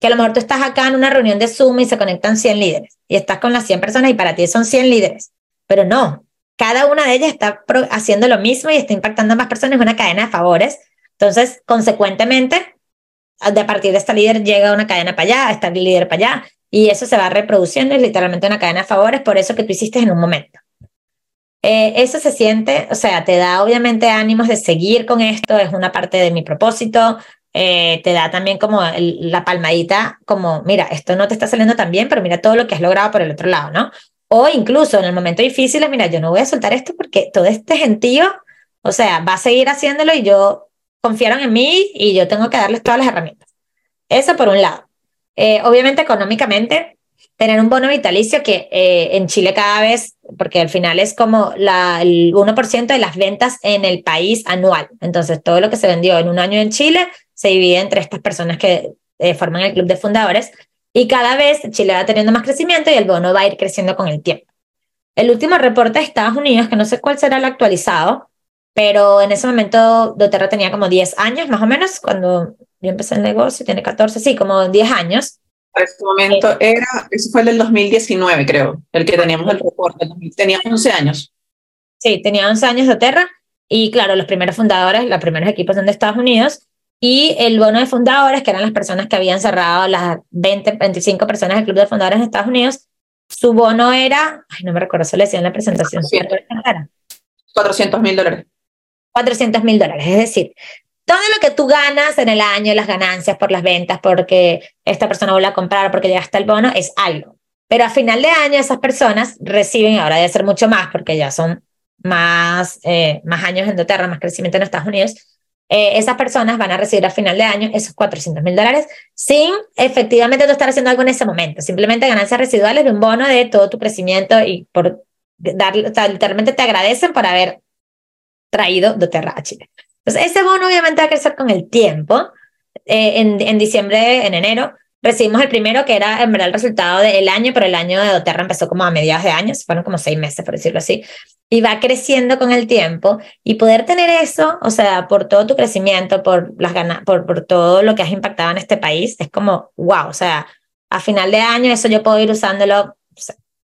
que a lo mejor tú estás acá en una reunión de Zoom y se conectan 100 líderes y estás con las 100 personas y para ti son 100 líderes, pero no, cada una de ellas está haciendo lo mismo y está impactando a más personas, es una cadena de favores. Entonces, consecuentemente, de a partir de esta líder llega una cadena para allá, esta líder para allá, y eso se va reproduciendo, es literalmente una cadena de favores por eso que tú hiciste en un momento. Eh, eso se siente, o sea, te da obviamente ánimos de seguir con esto, es una parte de mi propósito, eh, te da también como la palmadita, como, mira, esto no te está saliendo tan bien, pero mira todo lo que has logrado por el otro lado, ¿no? O incluso en el momento difícil, mira, yo no voy a soltar esto porque todo este gentío, o sea, va a seguir haciéndolo y yo confiaron en mí y yo tengo que darles todas las herramientas. Eso por un lado. Eh, obviamente económicamente, tener un bono vitalicio que eh, en Chile cada vez, porque al final es como la, el 1% de las ventas en el país anual. Entonces, todo lo que se vendió en un año en Chile se divide entre estas personas que eh, forman el club de fundadores y cada vez Chile va teniendo más crecimiento y el bono va a ir creciendo con el tiempo. El último reporte de Estados Unidos, que no sé cuál será el actualizado, pero en ese momento doTERRA tenía como 10 años más o menos, cuando yo empecé el negocio, tiene 14, sí, como 10 años. En ese momento era, eso fue el del 2019 creo, el que teníamos el reporte, tenía 11 años. Sí, tenía 11 años doTERRA y claro, los primeros fundadores, los primeros equipos son de Estados Unidos y el bono de fundadores, que eran las personas que habían cerrado, las 20, 25 personas del club de fundadores en Estados Unidos, su bono era, ay, no me recuerdo, se le decía en la presentación. 400 mil dólares. 400 mil dólares, es decir, todo lo que tú ganas en el año, las ganancias por las ventas, porque esta persona vuelve a comprar, porque llega hasta el bono, es algo. Pero a final de año esas personas reciben, ahora debe ser mucho más, porque ya son más, eh, más años en doTERRA, más crecimiento en Estados Unidos, eh, esas personas van a recibir a final de año esos 400 mil dólares sin efectivamente tú estar haciendo algo en ese momento, simplemente ganancias residuales de un bono de todo tu crecimiento y por darle, literalmente te agradecen por haber traído doTERRA a Chile. Entonces, ese bono obviamente va a crecer con el tiempo. Eh, en, en diciembre, en enero, recibimos el primero que era en verdad el resultado del año, pero el año de doTERRA empezó como a mediados de años, fueron como seis meses, por decirlo así y va creciendo con el tiempo y poder tener eso, o sea, por todo tu crecimiento, por las ganas, por, por todo lo que has impactado en este país, es como, wow, o sea, a final de año eso yo puedo ir usándolo,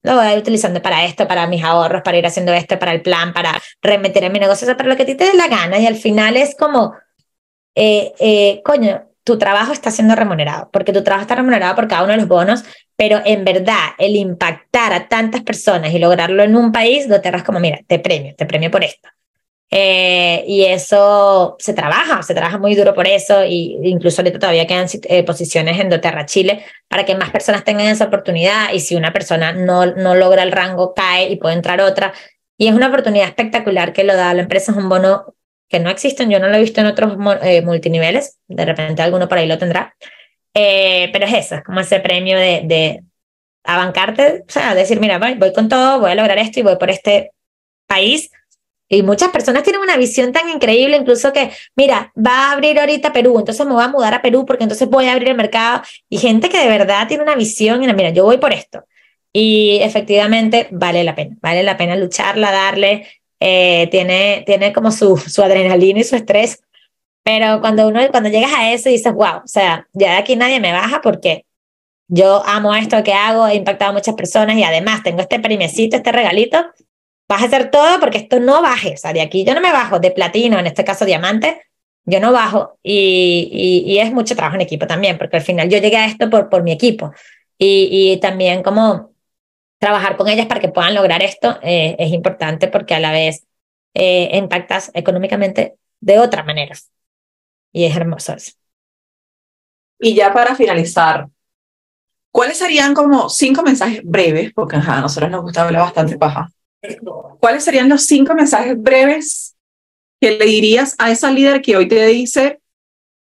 lo voy a ir utilizando para esto, para mis ahorros, para ir haciendo esto, para el plan, para remeter en mi negocio, para lo que a ti te dé la gana y al final es como, eh, eh, coño, tu trabajo está siendo remunerado, porque tu trabajo está remunerado por cada uno de los bonos, pero en verdad el impactar a tantas personas y lograrlo en un país, doTERRA es como, mira, te premio, te premio por esto. Eh, y eso se trabaja, se trabaja muy duro por eso, y incluso ahorita todavía quedan eh, posiciones en doTERRA Chile para que más personas tengan esa oportunidad, y si una persona no, no logra el rango, cae y puede entrar otra. Y es una oportunidad espectacular que lo da la empresa, es un bono que no existen, yo no lo he visto en otros eh, multiniveles, de repente alguno por ahí lo tendrá, eh, pero es eso, es como ese premio de, de abancarte, o sea, decir, mira, voy, voy con todo, voy a lograr esto y voy por este país. Y muchas personas tienen una visión tan increíble, incluso que, mira, va a abrir ahorita Perú, entonces me voy a mudar a Perú porque entonces voy a abrir el mercado. Y gente que de verdad tiene una visión y, mira, yo voy por esto. Y efectivamente vale la pena, vale la pena lucharla, darle, eh, tiene, tiene como su, su adrenalina y su estrés, pero cuando uno, cuando llegas a eso dices, wow, o sea, ya de aquí nadie me baja porque yo amo esto que hago, he impactado a muchas personas y además tengo este primecito, este regalito, vas a hacer todo porque esto no baje, o sea, de aquí yo no me bajo, de platino, en este caso diamante, yo no bajo y, y, es mucho trabajo en equipo también, porque al final yo llegué a esto por, por mi equipo y, y también como trabajar con ellas para que puedan lograr esto eh, es importante porque a la vez eh, impactas económicamente de otra manera. Y es hermoso eso. Y ya para finalizar, ¿cuáles serían como cinco mensajes breves? Porque a nosotros nos gusta hablar bastante paja. ¿Cuáles serían los cinco mensajes breves que le dirías a esa líder que hoy te dice,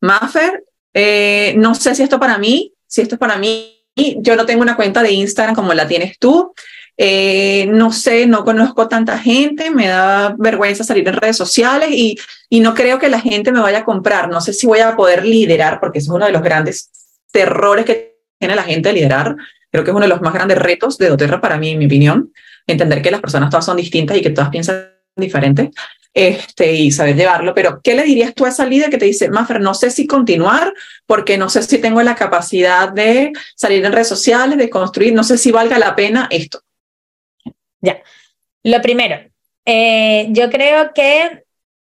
Maffer, eh, no sé si esto para mí, si esto es para mí, yo no tengo una cuenta de Instagram como la tienes tú. Eh, no sé, no conozco tanta gente, me da vergüenza salir en redes sociales y, y no creo que la gente me vaya a comprar. No sé si voy a poder liderar, porque eso es uno de los grandes terrores que tiene la gente de liderar. Creo que es uno de los más grandes retos de doTERRA para mí, en mi opinión. Entender que las personas todas son distintas y que todas piensan diferente este, y saber llevarlo. Pero, ¿qué le dirías tú a esa líder que te dice, Maffer, no sé si continuar porque no sé si tengo la capacidad de salir en redes sociales, de construir, no sé si valga la pena esto? Ya. Lo primero, eh, yo creo que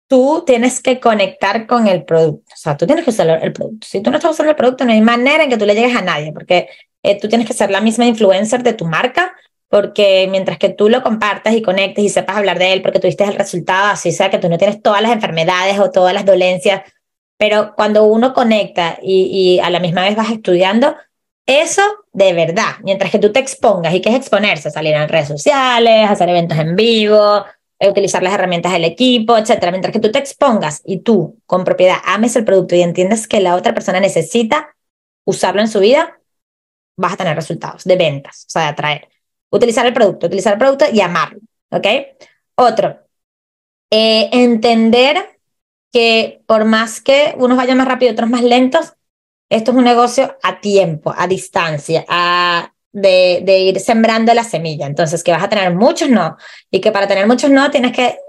tú tienes que conectar con el producto. O sea, tú tienes que usar el producto. Si tú no estás usando el producto, no hay manera en que tú le llegues a nadie, porque eh, tú tienes que ser la misma influencer de tu marca porque mientras que tú lo compartas y conectes y sepas hablar de él porque tuviste el resultado, así sea que tú no tienes todas las enfermedades o todas las dolencias, pero cuando uno conecta y, a la misma vez vas estudiando, eso de verdad, mientras que tú te expongas y que es exponerse, salir en redes sociales, hacer eventos en vivo, utilizar las herramientas del equipo, etcétera, mientras que tú te expongas y tú con propiedad ames el producto y entiendes que la otra persona necesita usarlo en su vida, vas a tener resultados de ventas, o sea, de atraer. Utilizar el producto, utilizar el producto y amarlo, ¿ok? Otro, eh, entender que por más que unos vayan más rápido y otros más lentos, esto es un negocio a tiempo, a distancia, a, de, de, ir sembrando la semilla. Entonces, que vas a tener muchos no y que para tener muchos no tienes que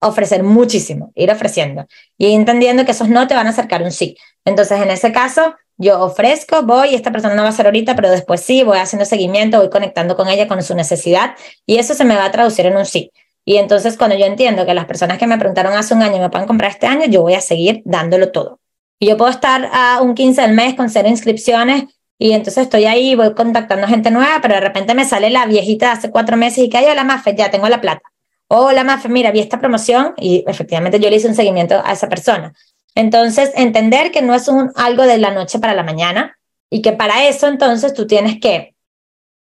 ofrecer muchísimo, ir ofreciendo y entendiendo que esos no te van a acercar un sí. Entonces, en ese caso, yo ofrezco, voy, esta persona no va a ser ahorita, pero después sí, voy haciendo seguimiento, voy conectando con ella con su necesidad y eso se me va a traducir en un sí. Y entonces cuando yo entiendo que las personas que me preguntaron hace un año me pueden comprar este año, yo voy a seguir dándolo todo. Y yo puedo estar a un 15 del mes con cero inscripciones y entonces estoy ahí, voy contactando gente nueva, pero de repente me sale la viejita hace cuatro meses y que, hola, Mafe, ya tengo la plata. Hola, Mafe, mira, vi esta promoción y efectivamente yo le hice un seguimiento a esa persona. Entonces, entender que no es un, algo de la noche para la mañana y que para eso entonces tú tienes que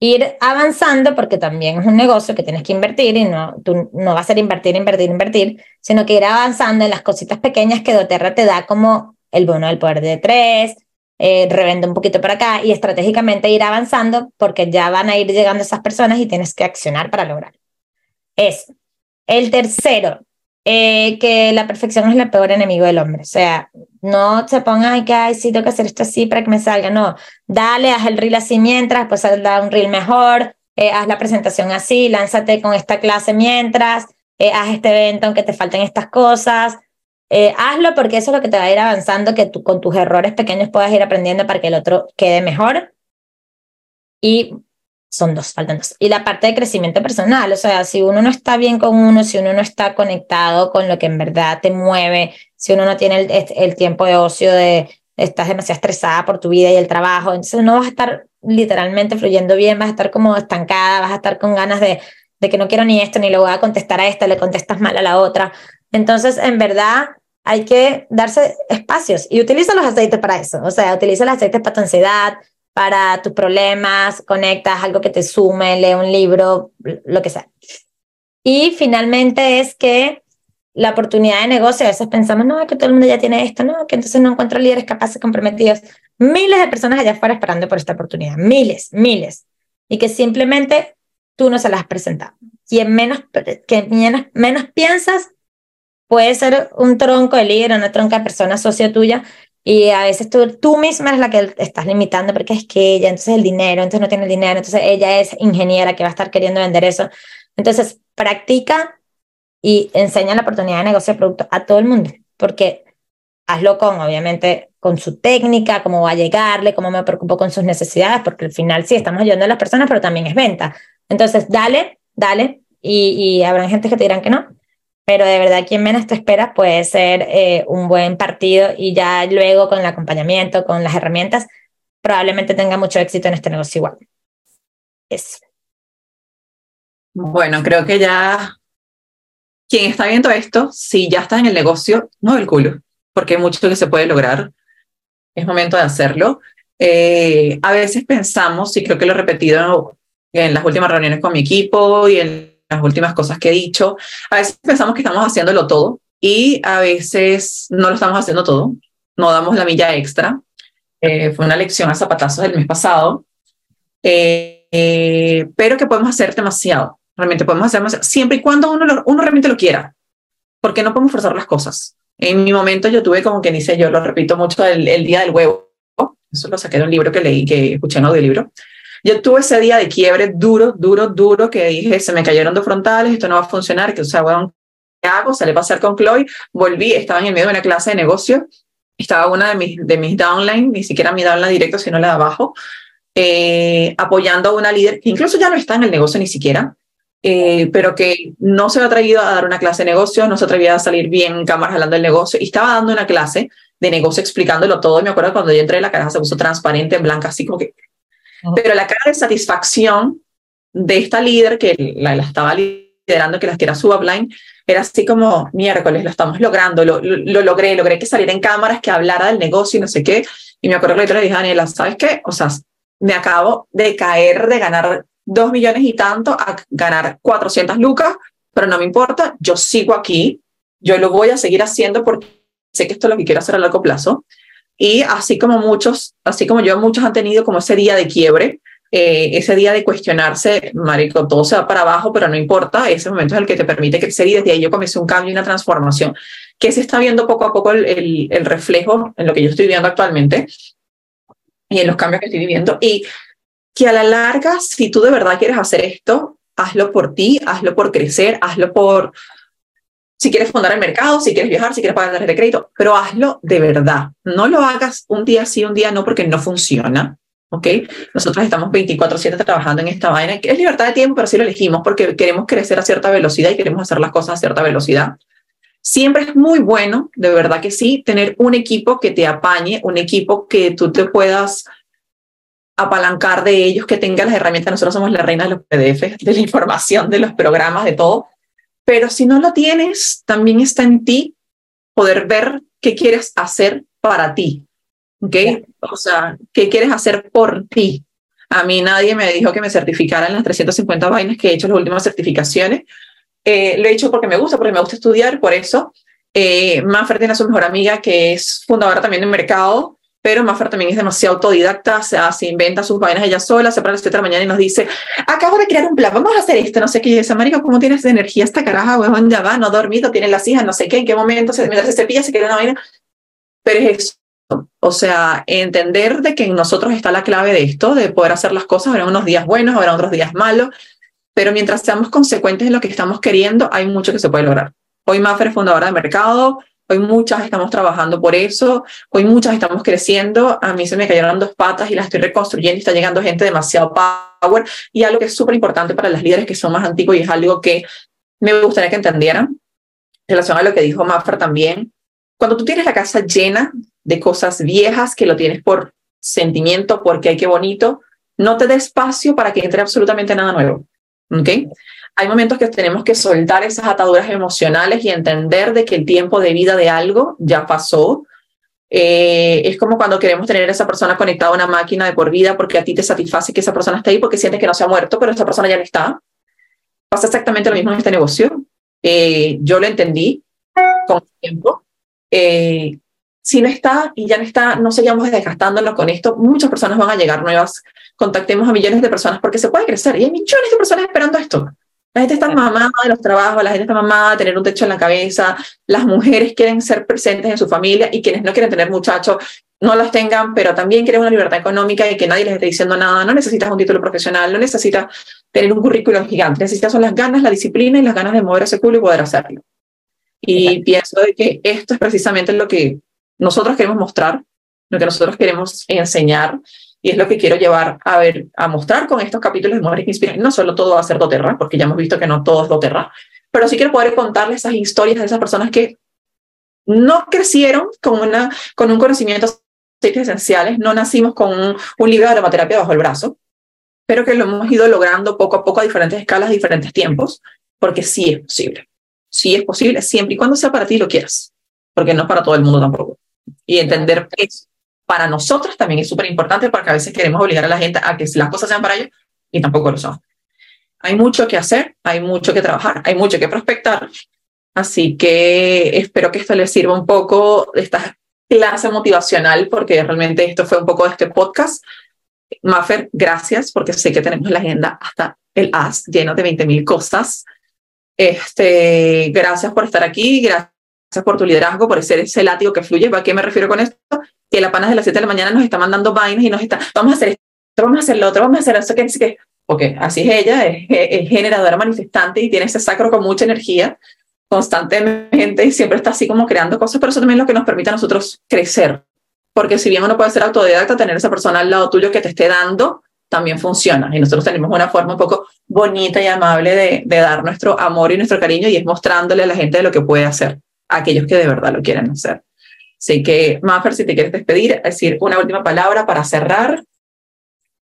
ir avanzando porque también es un negocio que tienes que invertir y no, tú no va a ser invertir, invertir, invertir, sino que ir avanzando en las cositas pequeñas que doTERRA te da como el bono del poder de tres, eh, revende un poquito por acá y estratégicamente ir avanzando porque ya van a ir llegando esas personas y tienes que accionar para lograrlo. Es el tercero, eh, que la perfección es el peor enemigo del hombre. O sea, no se pongan que, ay, sí, tengo que hacer esto así para que me salga. No, dale, haz el reel así mientras, pues da un reel mejor, eh, haz la presentación así, lánzate con esta clase mientras, eh, haz este evento aunque te falten estas cosas. hazlo porque eso es lo que te va a ir avanzando, que tú con tus errores pequeños puedas ir aprendiendo para que el otro quede mejor. Y son dos, faltan dos. Y la parte de crecimiento personal, o sea, si uno no está bien con uno, si uno no está conectado con lo que en verdad te mueve, si uno no tiene el, tiempo de ocio de estás demasiado estresada por tu vida y el trabajo, entonces no vas a estar literalmente fluyendo bien, vas a estar como estancada, vas a estar con ganas de, de que no quiero ni esto, ni le voy a contestar a esta, le contestas mal a la otra. Entonces, en verdad, hay que darse espacios y utiliza los aceites para eso, o sea, utiliza los aceites para tu ansiedad, para tus problemas, conectas algo que te sume, lee un libro, lo que sea. Y finalmente es que la oportunidad de negocio, a veces pensamos, no, que todo el mundo ya tiene esto, no, que entonces no encuentro líderes capaces, comprometidos. Miles de personas allá afuera esperando por esta oportunidad, miles, miles. Y que simplemente tú no se las has presentado. Quien menos, que menos, piensas puede ser un tronco de líder, una tronca de persona socio tuya, y a veces tú, tú misma es la que estás limitando porque es que ella, entonces el dinero, entonces no tiene el dinero, entonces ella es ingeniera que va a estar queriendo vender eso. Entonces, practica y enseña la oportunidad de negocio de producto a todo el mundo, porque hazlo con, obviamente, con su técnica, cómo va a llegarle, cómo me preocupo con sus necesidades, porque al final sí estamos ayudando a las personas, pero también es venta. Entonces, dale, dale, y, y habrá gente que te dirán que no, pero de verdad quien menos te espera puede ser eh, un buen partido y ya luego con el acompañamiento, con las herramientas, probablemente tenga mucho éxito en este negocio igual. Eso. Bueno, creo que ya quien está viendo esto, si ya está en el negocio, no el culo, porque hay mucho que se puede lograr. Es momento de hacerlo. Eh, a veces pensamos, y creo que lo he repetido en las últimas reuniones con mi equipo y en las últimas cosas que he dicho, a veces pensamos que estamos haciéndolo todo y a veces no lo estamos haciendo todo, no damos la milla extra. Eh, fue una lección a zapatazos del mes pasado, eh, eh, pero que podemos hacer demasiado. Realmente podemos hacer demasiado, siempre y cuando uno, uno realmente lo quiera, porque no podemos forzar las cosas. En mi momento yo tuve como que dice, yo lo repito mucho, el, el día del huevo. Eso lo saqué de un libro que leí, que escuché en audiolibro. Yo tuve ese día de quiebre duro, duro, duro, que dije, se me cayeron dos frontales, esto no va a funcionar, que, o sea, bueno, ¿qué hago? Salí a pasar con Chloe, volví, estaba en el medio de una clase de negocio, estaba una de mis, de mis downline, ni siquiera mi downline directo, sino la de abajo, eh, apoyando a una líder que incluso ya no está en el negocio ni siquiera, eh, pero que no se ha atrevido a dar una clase de negocio, no se atrevía a salir bien en cámaras hablando del negocio, y estaba dando una clase de negocio explicándolo todo, y me acuerdo cuando yo entré, la cara se puso transparente, en blanca, así como que, pero la cara de satisfacción de esta líder que la, estaba liderando, que, que era su upline, era así como, miércoles, lo estamos logrando, lo, lo, logré, logré que saliera en cámaras, que hablara del negocio y no sé qué. Y me acuerdo que le dije a Daniela, ¿sabes qué? O sea, me acabo de caer de ganar dos millones y tanto a ganar 400 lucas, pero no me importa, yo sigo aquí, yo lo voy a seguir haciendo porque sé que esto es lo que quiero hacer a largo plazo. Y así como muchos, así como yo, muchos han tenido como ese día de quiebre, eh, ese día de cuestionarse, marico, todo se va para abajo, pero no importa, ese momento es el que te permite crecer y desde ahí yo comencé un cambio y una transformación que se está viendo poco a poco el, el, reflejo en lo que yo estoy viviendo actualmente y en los cambios que estoy viviendo. Y que a la larga, si tú de verdad quieres hacer esto, hazlo por ti, hazlo por crecer, hazlo por, si quieres fundar el mercado, si quieres viajar, si quieres pagar tarjeta de crédito, pero hazlo de verdad. No lo hagas un día sí, un día no, porque no funciona. ¿Ok? Nosotros estamos 24/7 trabajando en esta vaina, es libertad de tiempo, pero sí lo elegimos porque queremos crecer a cierta velocidad y queremos hacer las cosas a cierta velocidad. Siempre es muy bueno, de verdad que sí, tener un equipo que te apañe, un equipo que tú te puedas apalancar de ellos, que tenga las herramientas. Nosotros somos la reina de los PDF, de la información, de los programas, de todo. Pero si no lo tienes, también está en ti poder ver qué quieres hacer para ti. ¿Ok? O sea, qué quieres hacer por ti. A mí nadie me dijo que me certificara en las 350 vainas que he hecho las últimas certificaciones. Eh, lo he hecho porque me gusta, porque me gusta estudiar, por eso. Eh, Manfred tiene a su mejor amiga que es fundadora también de mercado pero Maffer también es demasiado autodidacta, se, hace, inventa sus vainas ella sola, se para las 7 de la mañana y nos dice, acabo de crear un plan, vamos a hacer esto, no sé qué, y dice, marico, ¿cómo tienes de energía esta caraja, huevón? Ya va, no dormido, tiene las hijas, no sé qué, en qué momento, se, mientras se cepilla, se queda una vaina, pero es eso, o sea, entender de que en nosotros está la clave de esto, de poder hacer las cosas, habrá unos días buenos, habrá otros días malos, pero mientras seamos consecuentes en lo que estamos queriendo, hay mucho que se puede lograr. Hoy Maffer es fundadora de mercado, Hoy muchas estamos trabajando por eso, hoy muchas estamos creciendo. A mí se me cayeron dos patas y las estoy reconstruyendo y está llegando gente demasiado power. Y algo que es súper importante para las líderes que son más antiguos y es algo que me gustaría que entendieran en relación a lo que dijo Maffer también. Cuando tú tienes la casa llena de cosas viejas que lo tienes por sentimiento, porque hay que bonito, no te dé espacio para que entre absolutamente nada nuevo. ¿Ok? Hay momentos que tenemos que soltar esas ataduras emocionales y entender de que el tiempo de vida de algo ya pasó. Eh, es como cuando queremos tener a esa persona conectada a una máquina de por vida porque a ti te satisface que esa persona esté ahí porque sientes que no se ha muerto, pero esa persona ya no está. Pasa exactamente lo mismo en este negocio. Eh, yo lo entendí con el tiempo. Eh, si no está y ya no está, no seguimos desgastándonos con esto, muchas personas van a llegar nuevas, contactemos a millones de personas porque se puede crecer y hay millones de personas esperando esto. La gente está mamada de los trabajos, la gente está mamada de tener un techo en la cabeza, las mujeres quieren ser presentes en su familia y quienes no quieren tener muchachos no los tengan, pero también quieren una libertad económica y que nadie les esté diciendo nada. No necesitas un título profesional, no necesitas tener un currículum gigante, necesitas son las ganas, la disciplina y las ganas de mover ese culo y poder hacerlo. Y pienso de que esto es precisamente lo que nosotros queremos mostrar, lo que nosotros queremos enseñar y es lo que quiero llevar a ver, a mostrar con estos capítulos de Mujeres que Inspiran. No solo todo va a ser doTERRA, porque ya hemos visto que no todo es doTERRA, pero sí quiero poder contarles esas historias de esas personas que no crecieron con, una, con un conocimiento de esenciales, no nacimos con un, libro de aromaterapia bajo el brazo, pero que lo hemos ido logrando poco a poco a diferentes escalas, diferentes tiempos, porque sí es posible. Sí es posible, siempre y cuando sea para ti lo quieras, porque no es para todo el mundo tampoco. Y entender eso para nosotros también es súper importante porque a veces queremos obligar a la gente a que las cosas sean para ellos y tampoco lo son. Hay mucho que hacer, hay mucho que trabajar, hay mucho que prospectar. Así que espero que esto les sirva un poco esta clase motivacional porque realmente esto fue un poco de este podcast. Maffer, gracias porque sé que tenemos la agenda hasta el as lleno de 20.000 cosas. Este, gracias por estar aquí, gracias por tu liderazgo, por ser ese látigo que fluye. ¿A qué me refiero con esto? Que la panas de las 7 de la mañana nos está mandando vainas y nos está, vamos a hacer esto, vamos a hacer lo otro, vamos a hacer eso, que que, ok, así es ella, es, generadora manifestante y tiene ese sacro con mucha energía constantemente y siempre está así como creando cosas, pero eso también es lo que nos permite a nosotros crecer, porque si bien uno puede ser autodidacta, tener esa persona al lado tuyo que te esté dando, también funciona. Y nosotros tenemos una forma un poco bonita y amable de, de dar nuestro amor y nuestro cariño y es mostrándole a la gente de lo que puede hacer, a aquellos que de verdad lo quieren hacer. Así que, Maffer, si te quieres despedir, decir una última palabra para cerrar.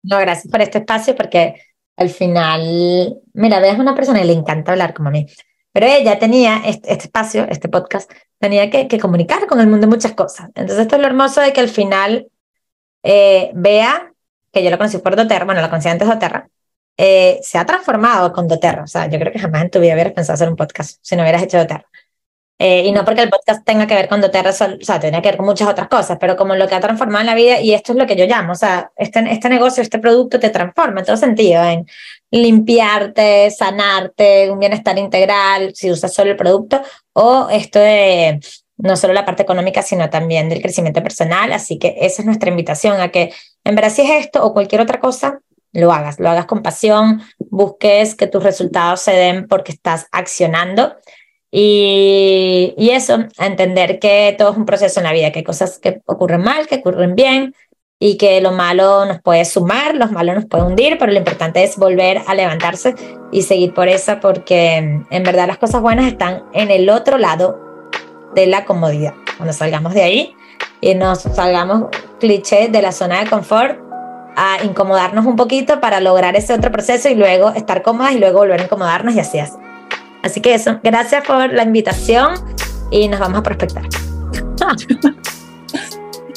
No, gracias por este espacio porque al final, mira, ves una persona y le encanta hablar como a mí, pero ella tenía este, este espacio, este podcast, tenía que, comunicar con el mundo muchas cosas. Entonces, esto es lo hermoso de que al final eh, vea que yo lo conocí por doTERRA, bueno, lo conocí antes de doTERRA, eh, se ha transformado con doTERRA. O sea, yo creo que jamás en tu vida hubieras pensado hacer un podcast si no hubieras hecho doTERRA. Eh, y no porque el podcast tenga que ver con doTERRA, o sea, tiene que ver con muchas otras cosas, pero como lo que ha transformado en la vida, y esto es lo que yo llamo, o sea, este, este negocio, este producto te transforma en todo sentido, en limpiarte, sanarte, un bienestar integral, si usas solo el producto, o esto de no solo la parte económica, sino también del crecimiento personal. Así que esa es nuestra invitación a que, en verdad, si es esto o cualquier otra cosa, lo hagas, lo hagas con pasión, busques que tus resultados se den porque estás accionando y, y, eso, entender que todo es un proceso en la vida, que hay cosas que ocurren mal, que ocurren bien y que lo malo nos puede sumar, los malos nos puede hundir, pero lo importante es volver a levantarse y seguir por esa porque en verdad las cosas buenas están en el otro lado de la comodidad. Cuando salgamos de ahí y nos salgamos cliché de la zona de confort a incomodarnos un poquito para lograr ese otro proceso y luego estar cómodas y luego volver a incomodarnos y así así. Así que eso, gracias por la invitación y nos vamos a prospectar. [LAUGHS]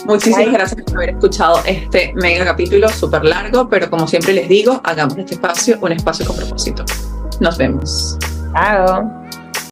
Muchísimas gracias por haber escuchado este mega capítulo súper largo, pero como siempre les digo, hagamos este espacio un espacio con propósito. Nos vemos. Chao.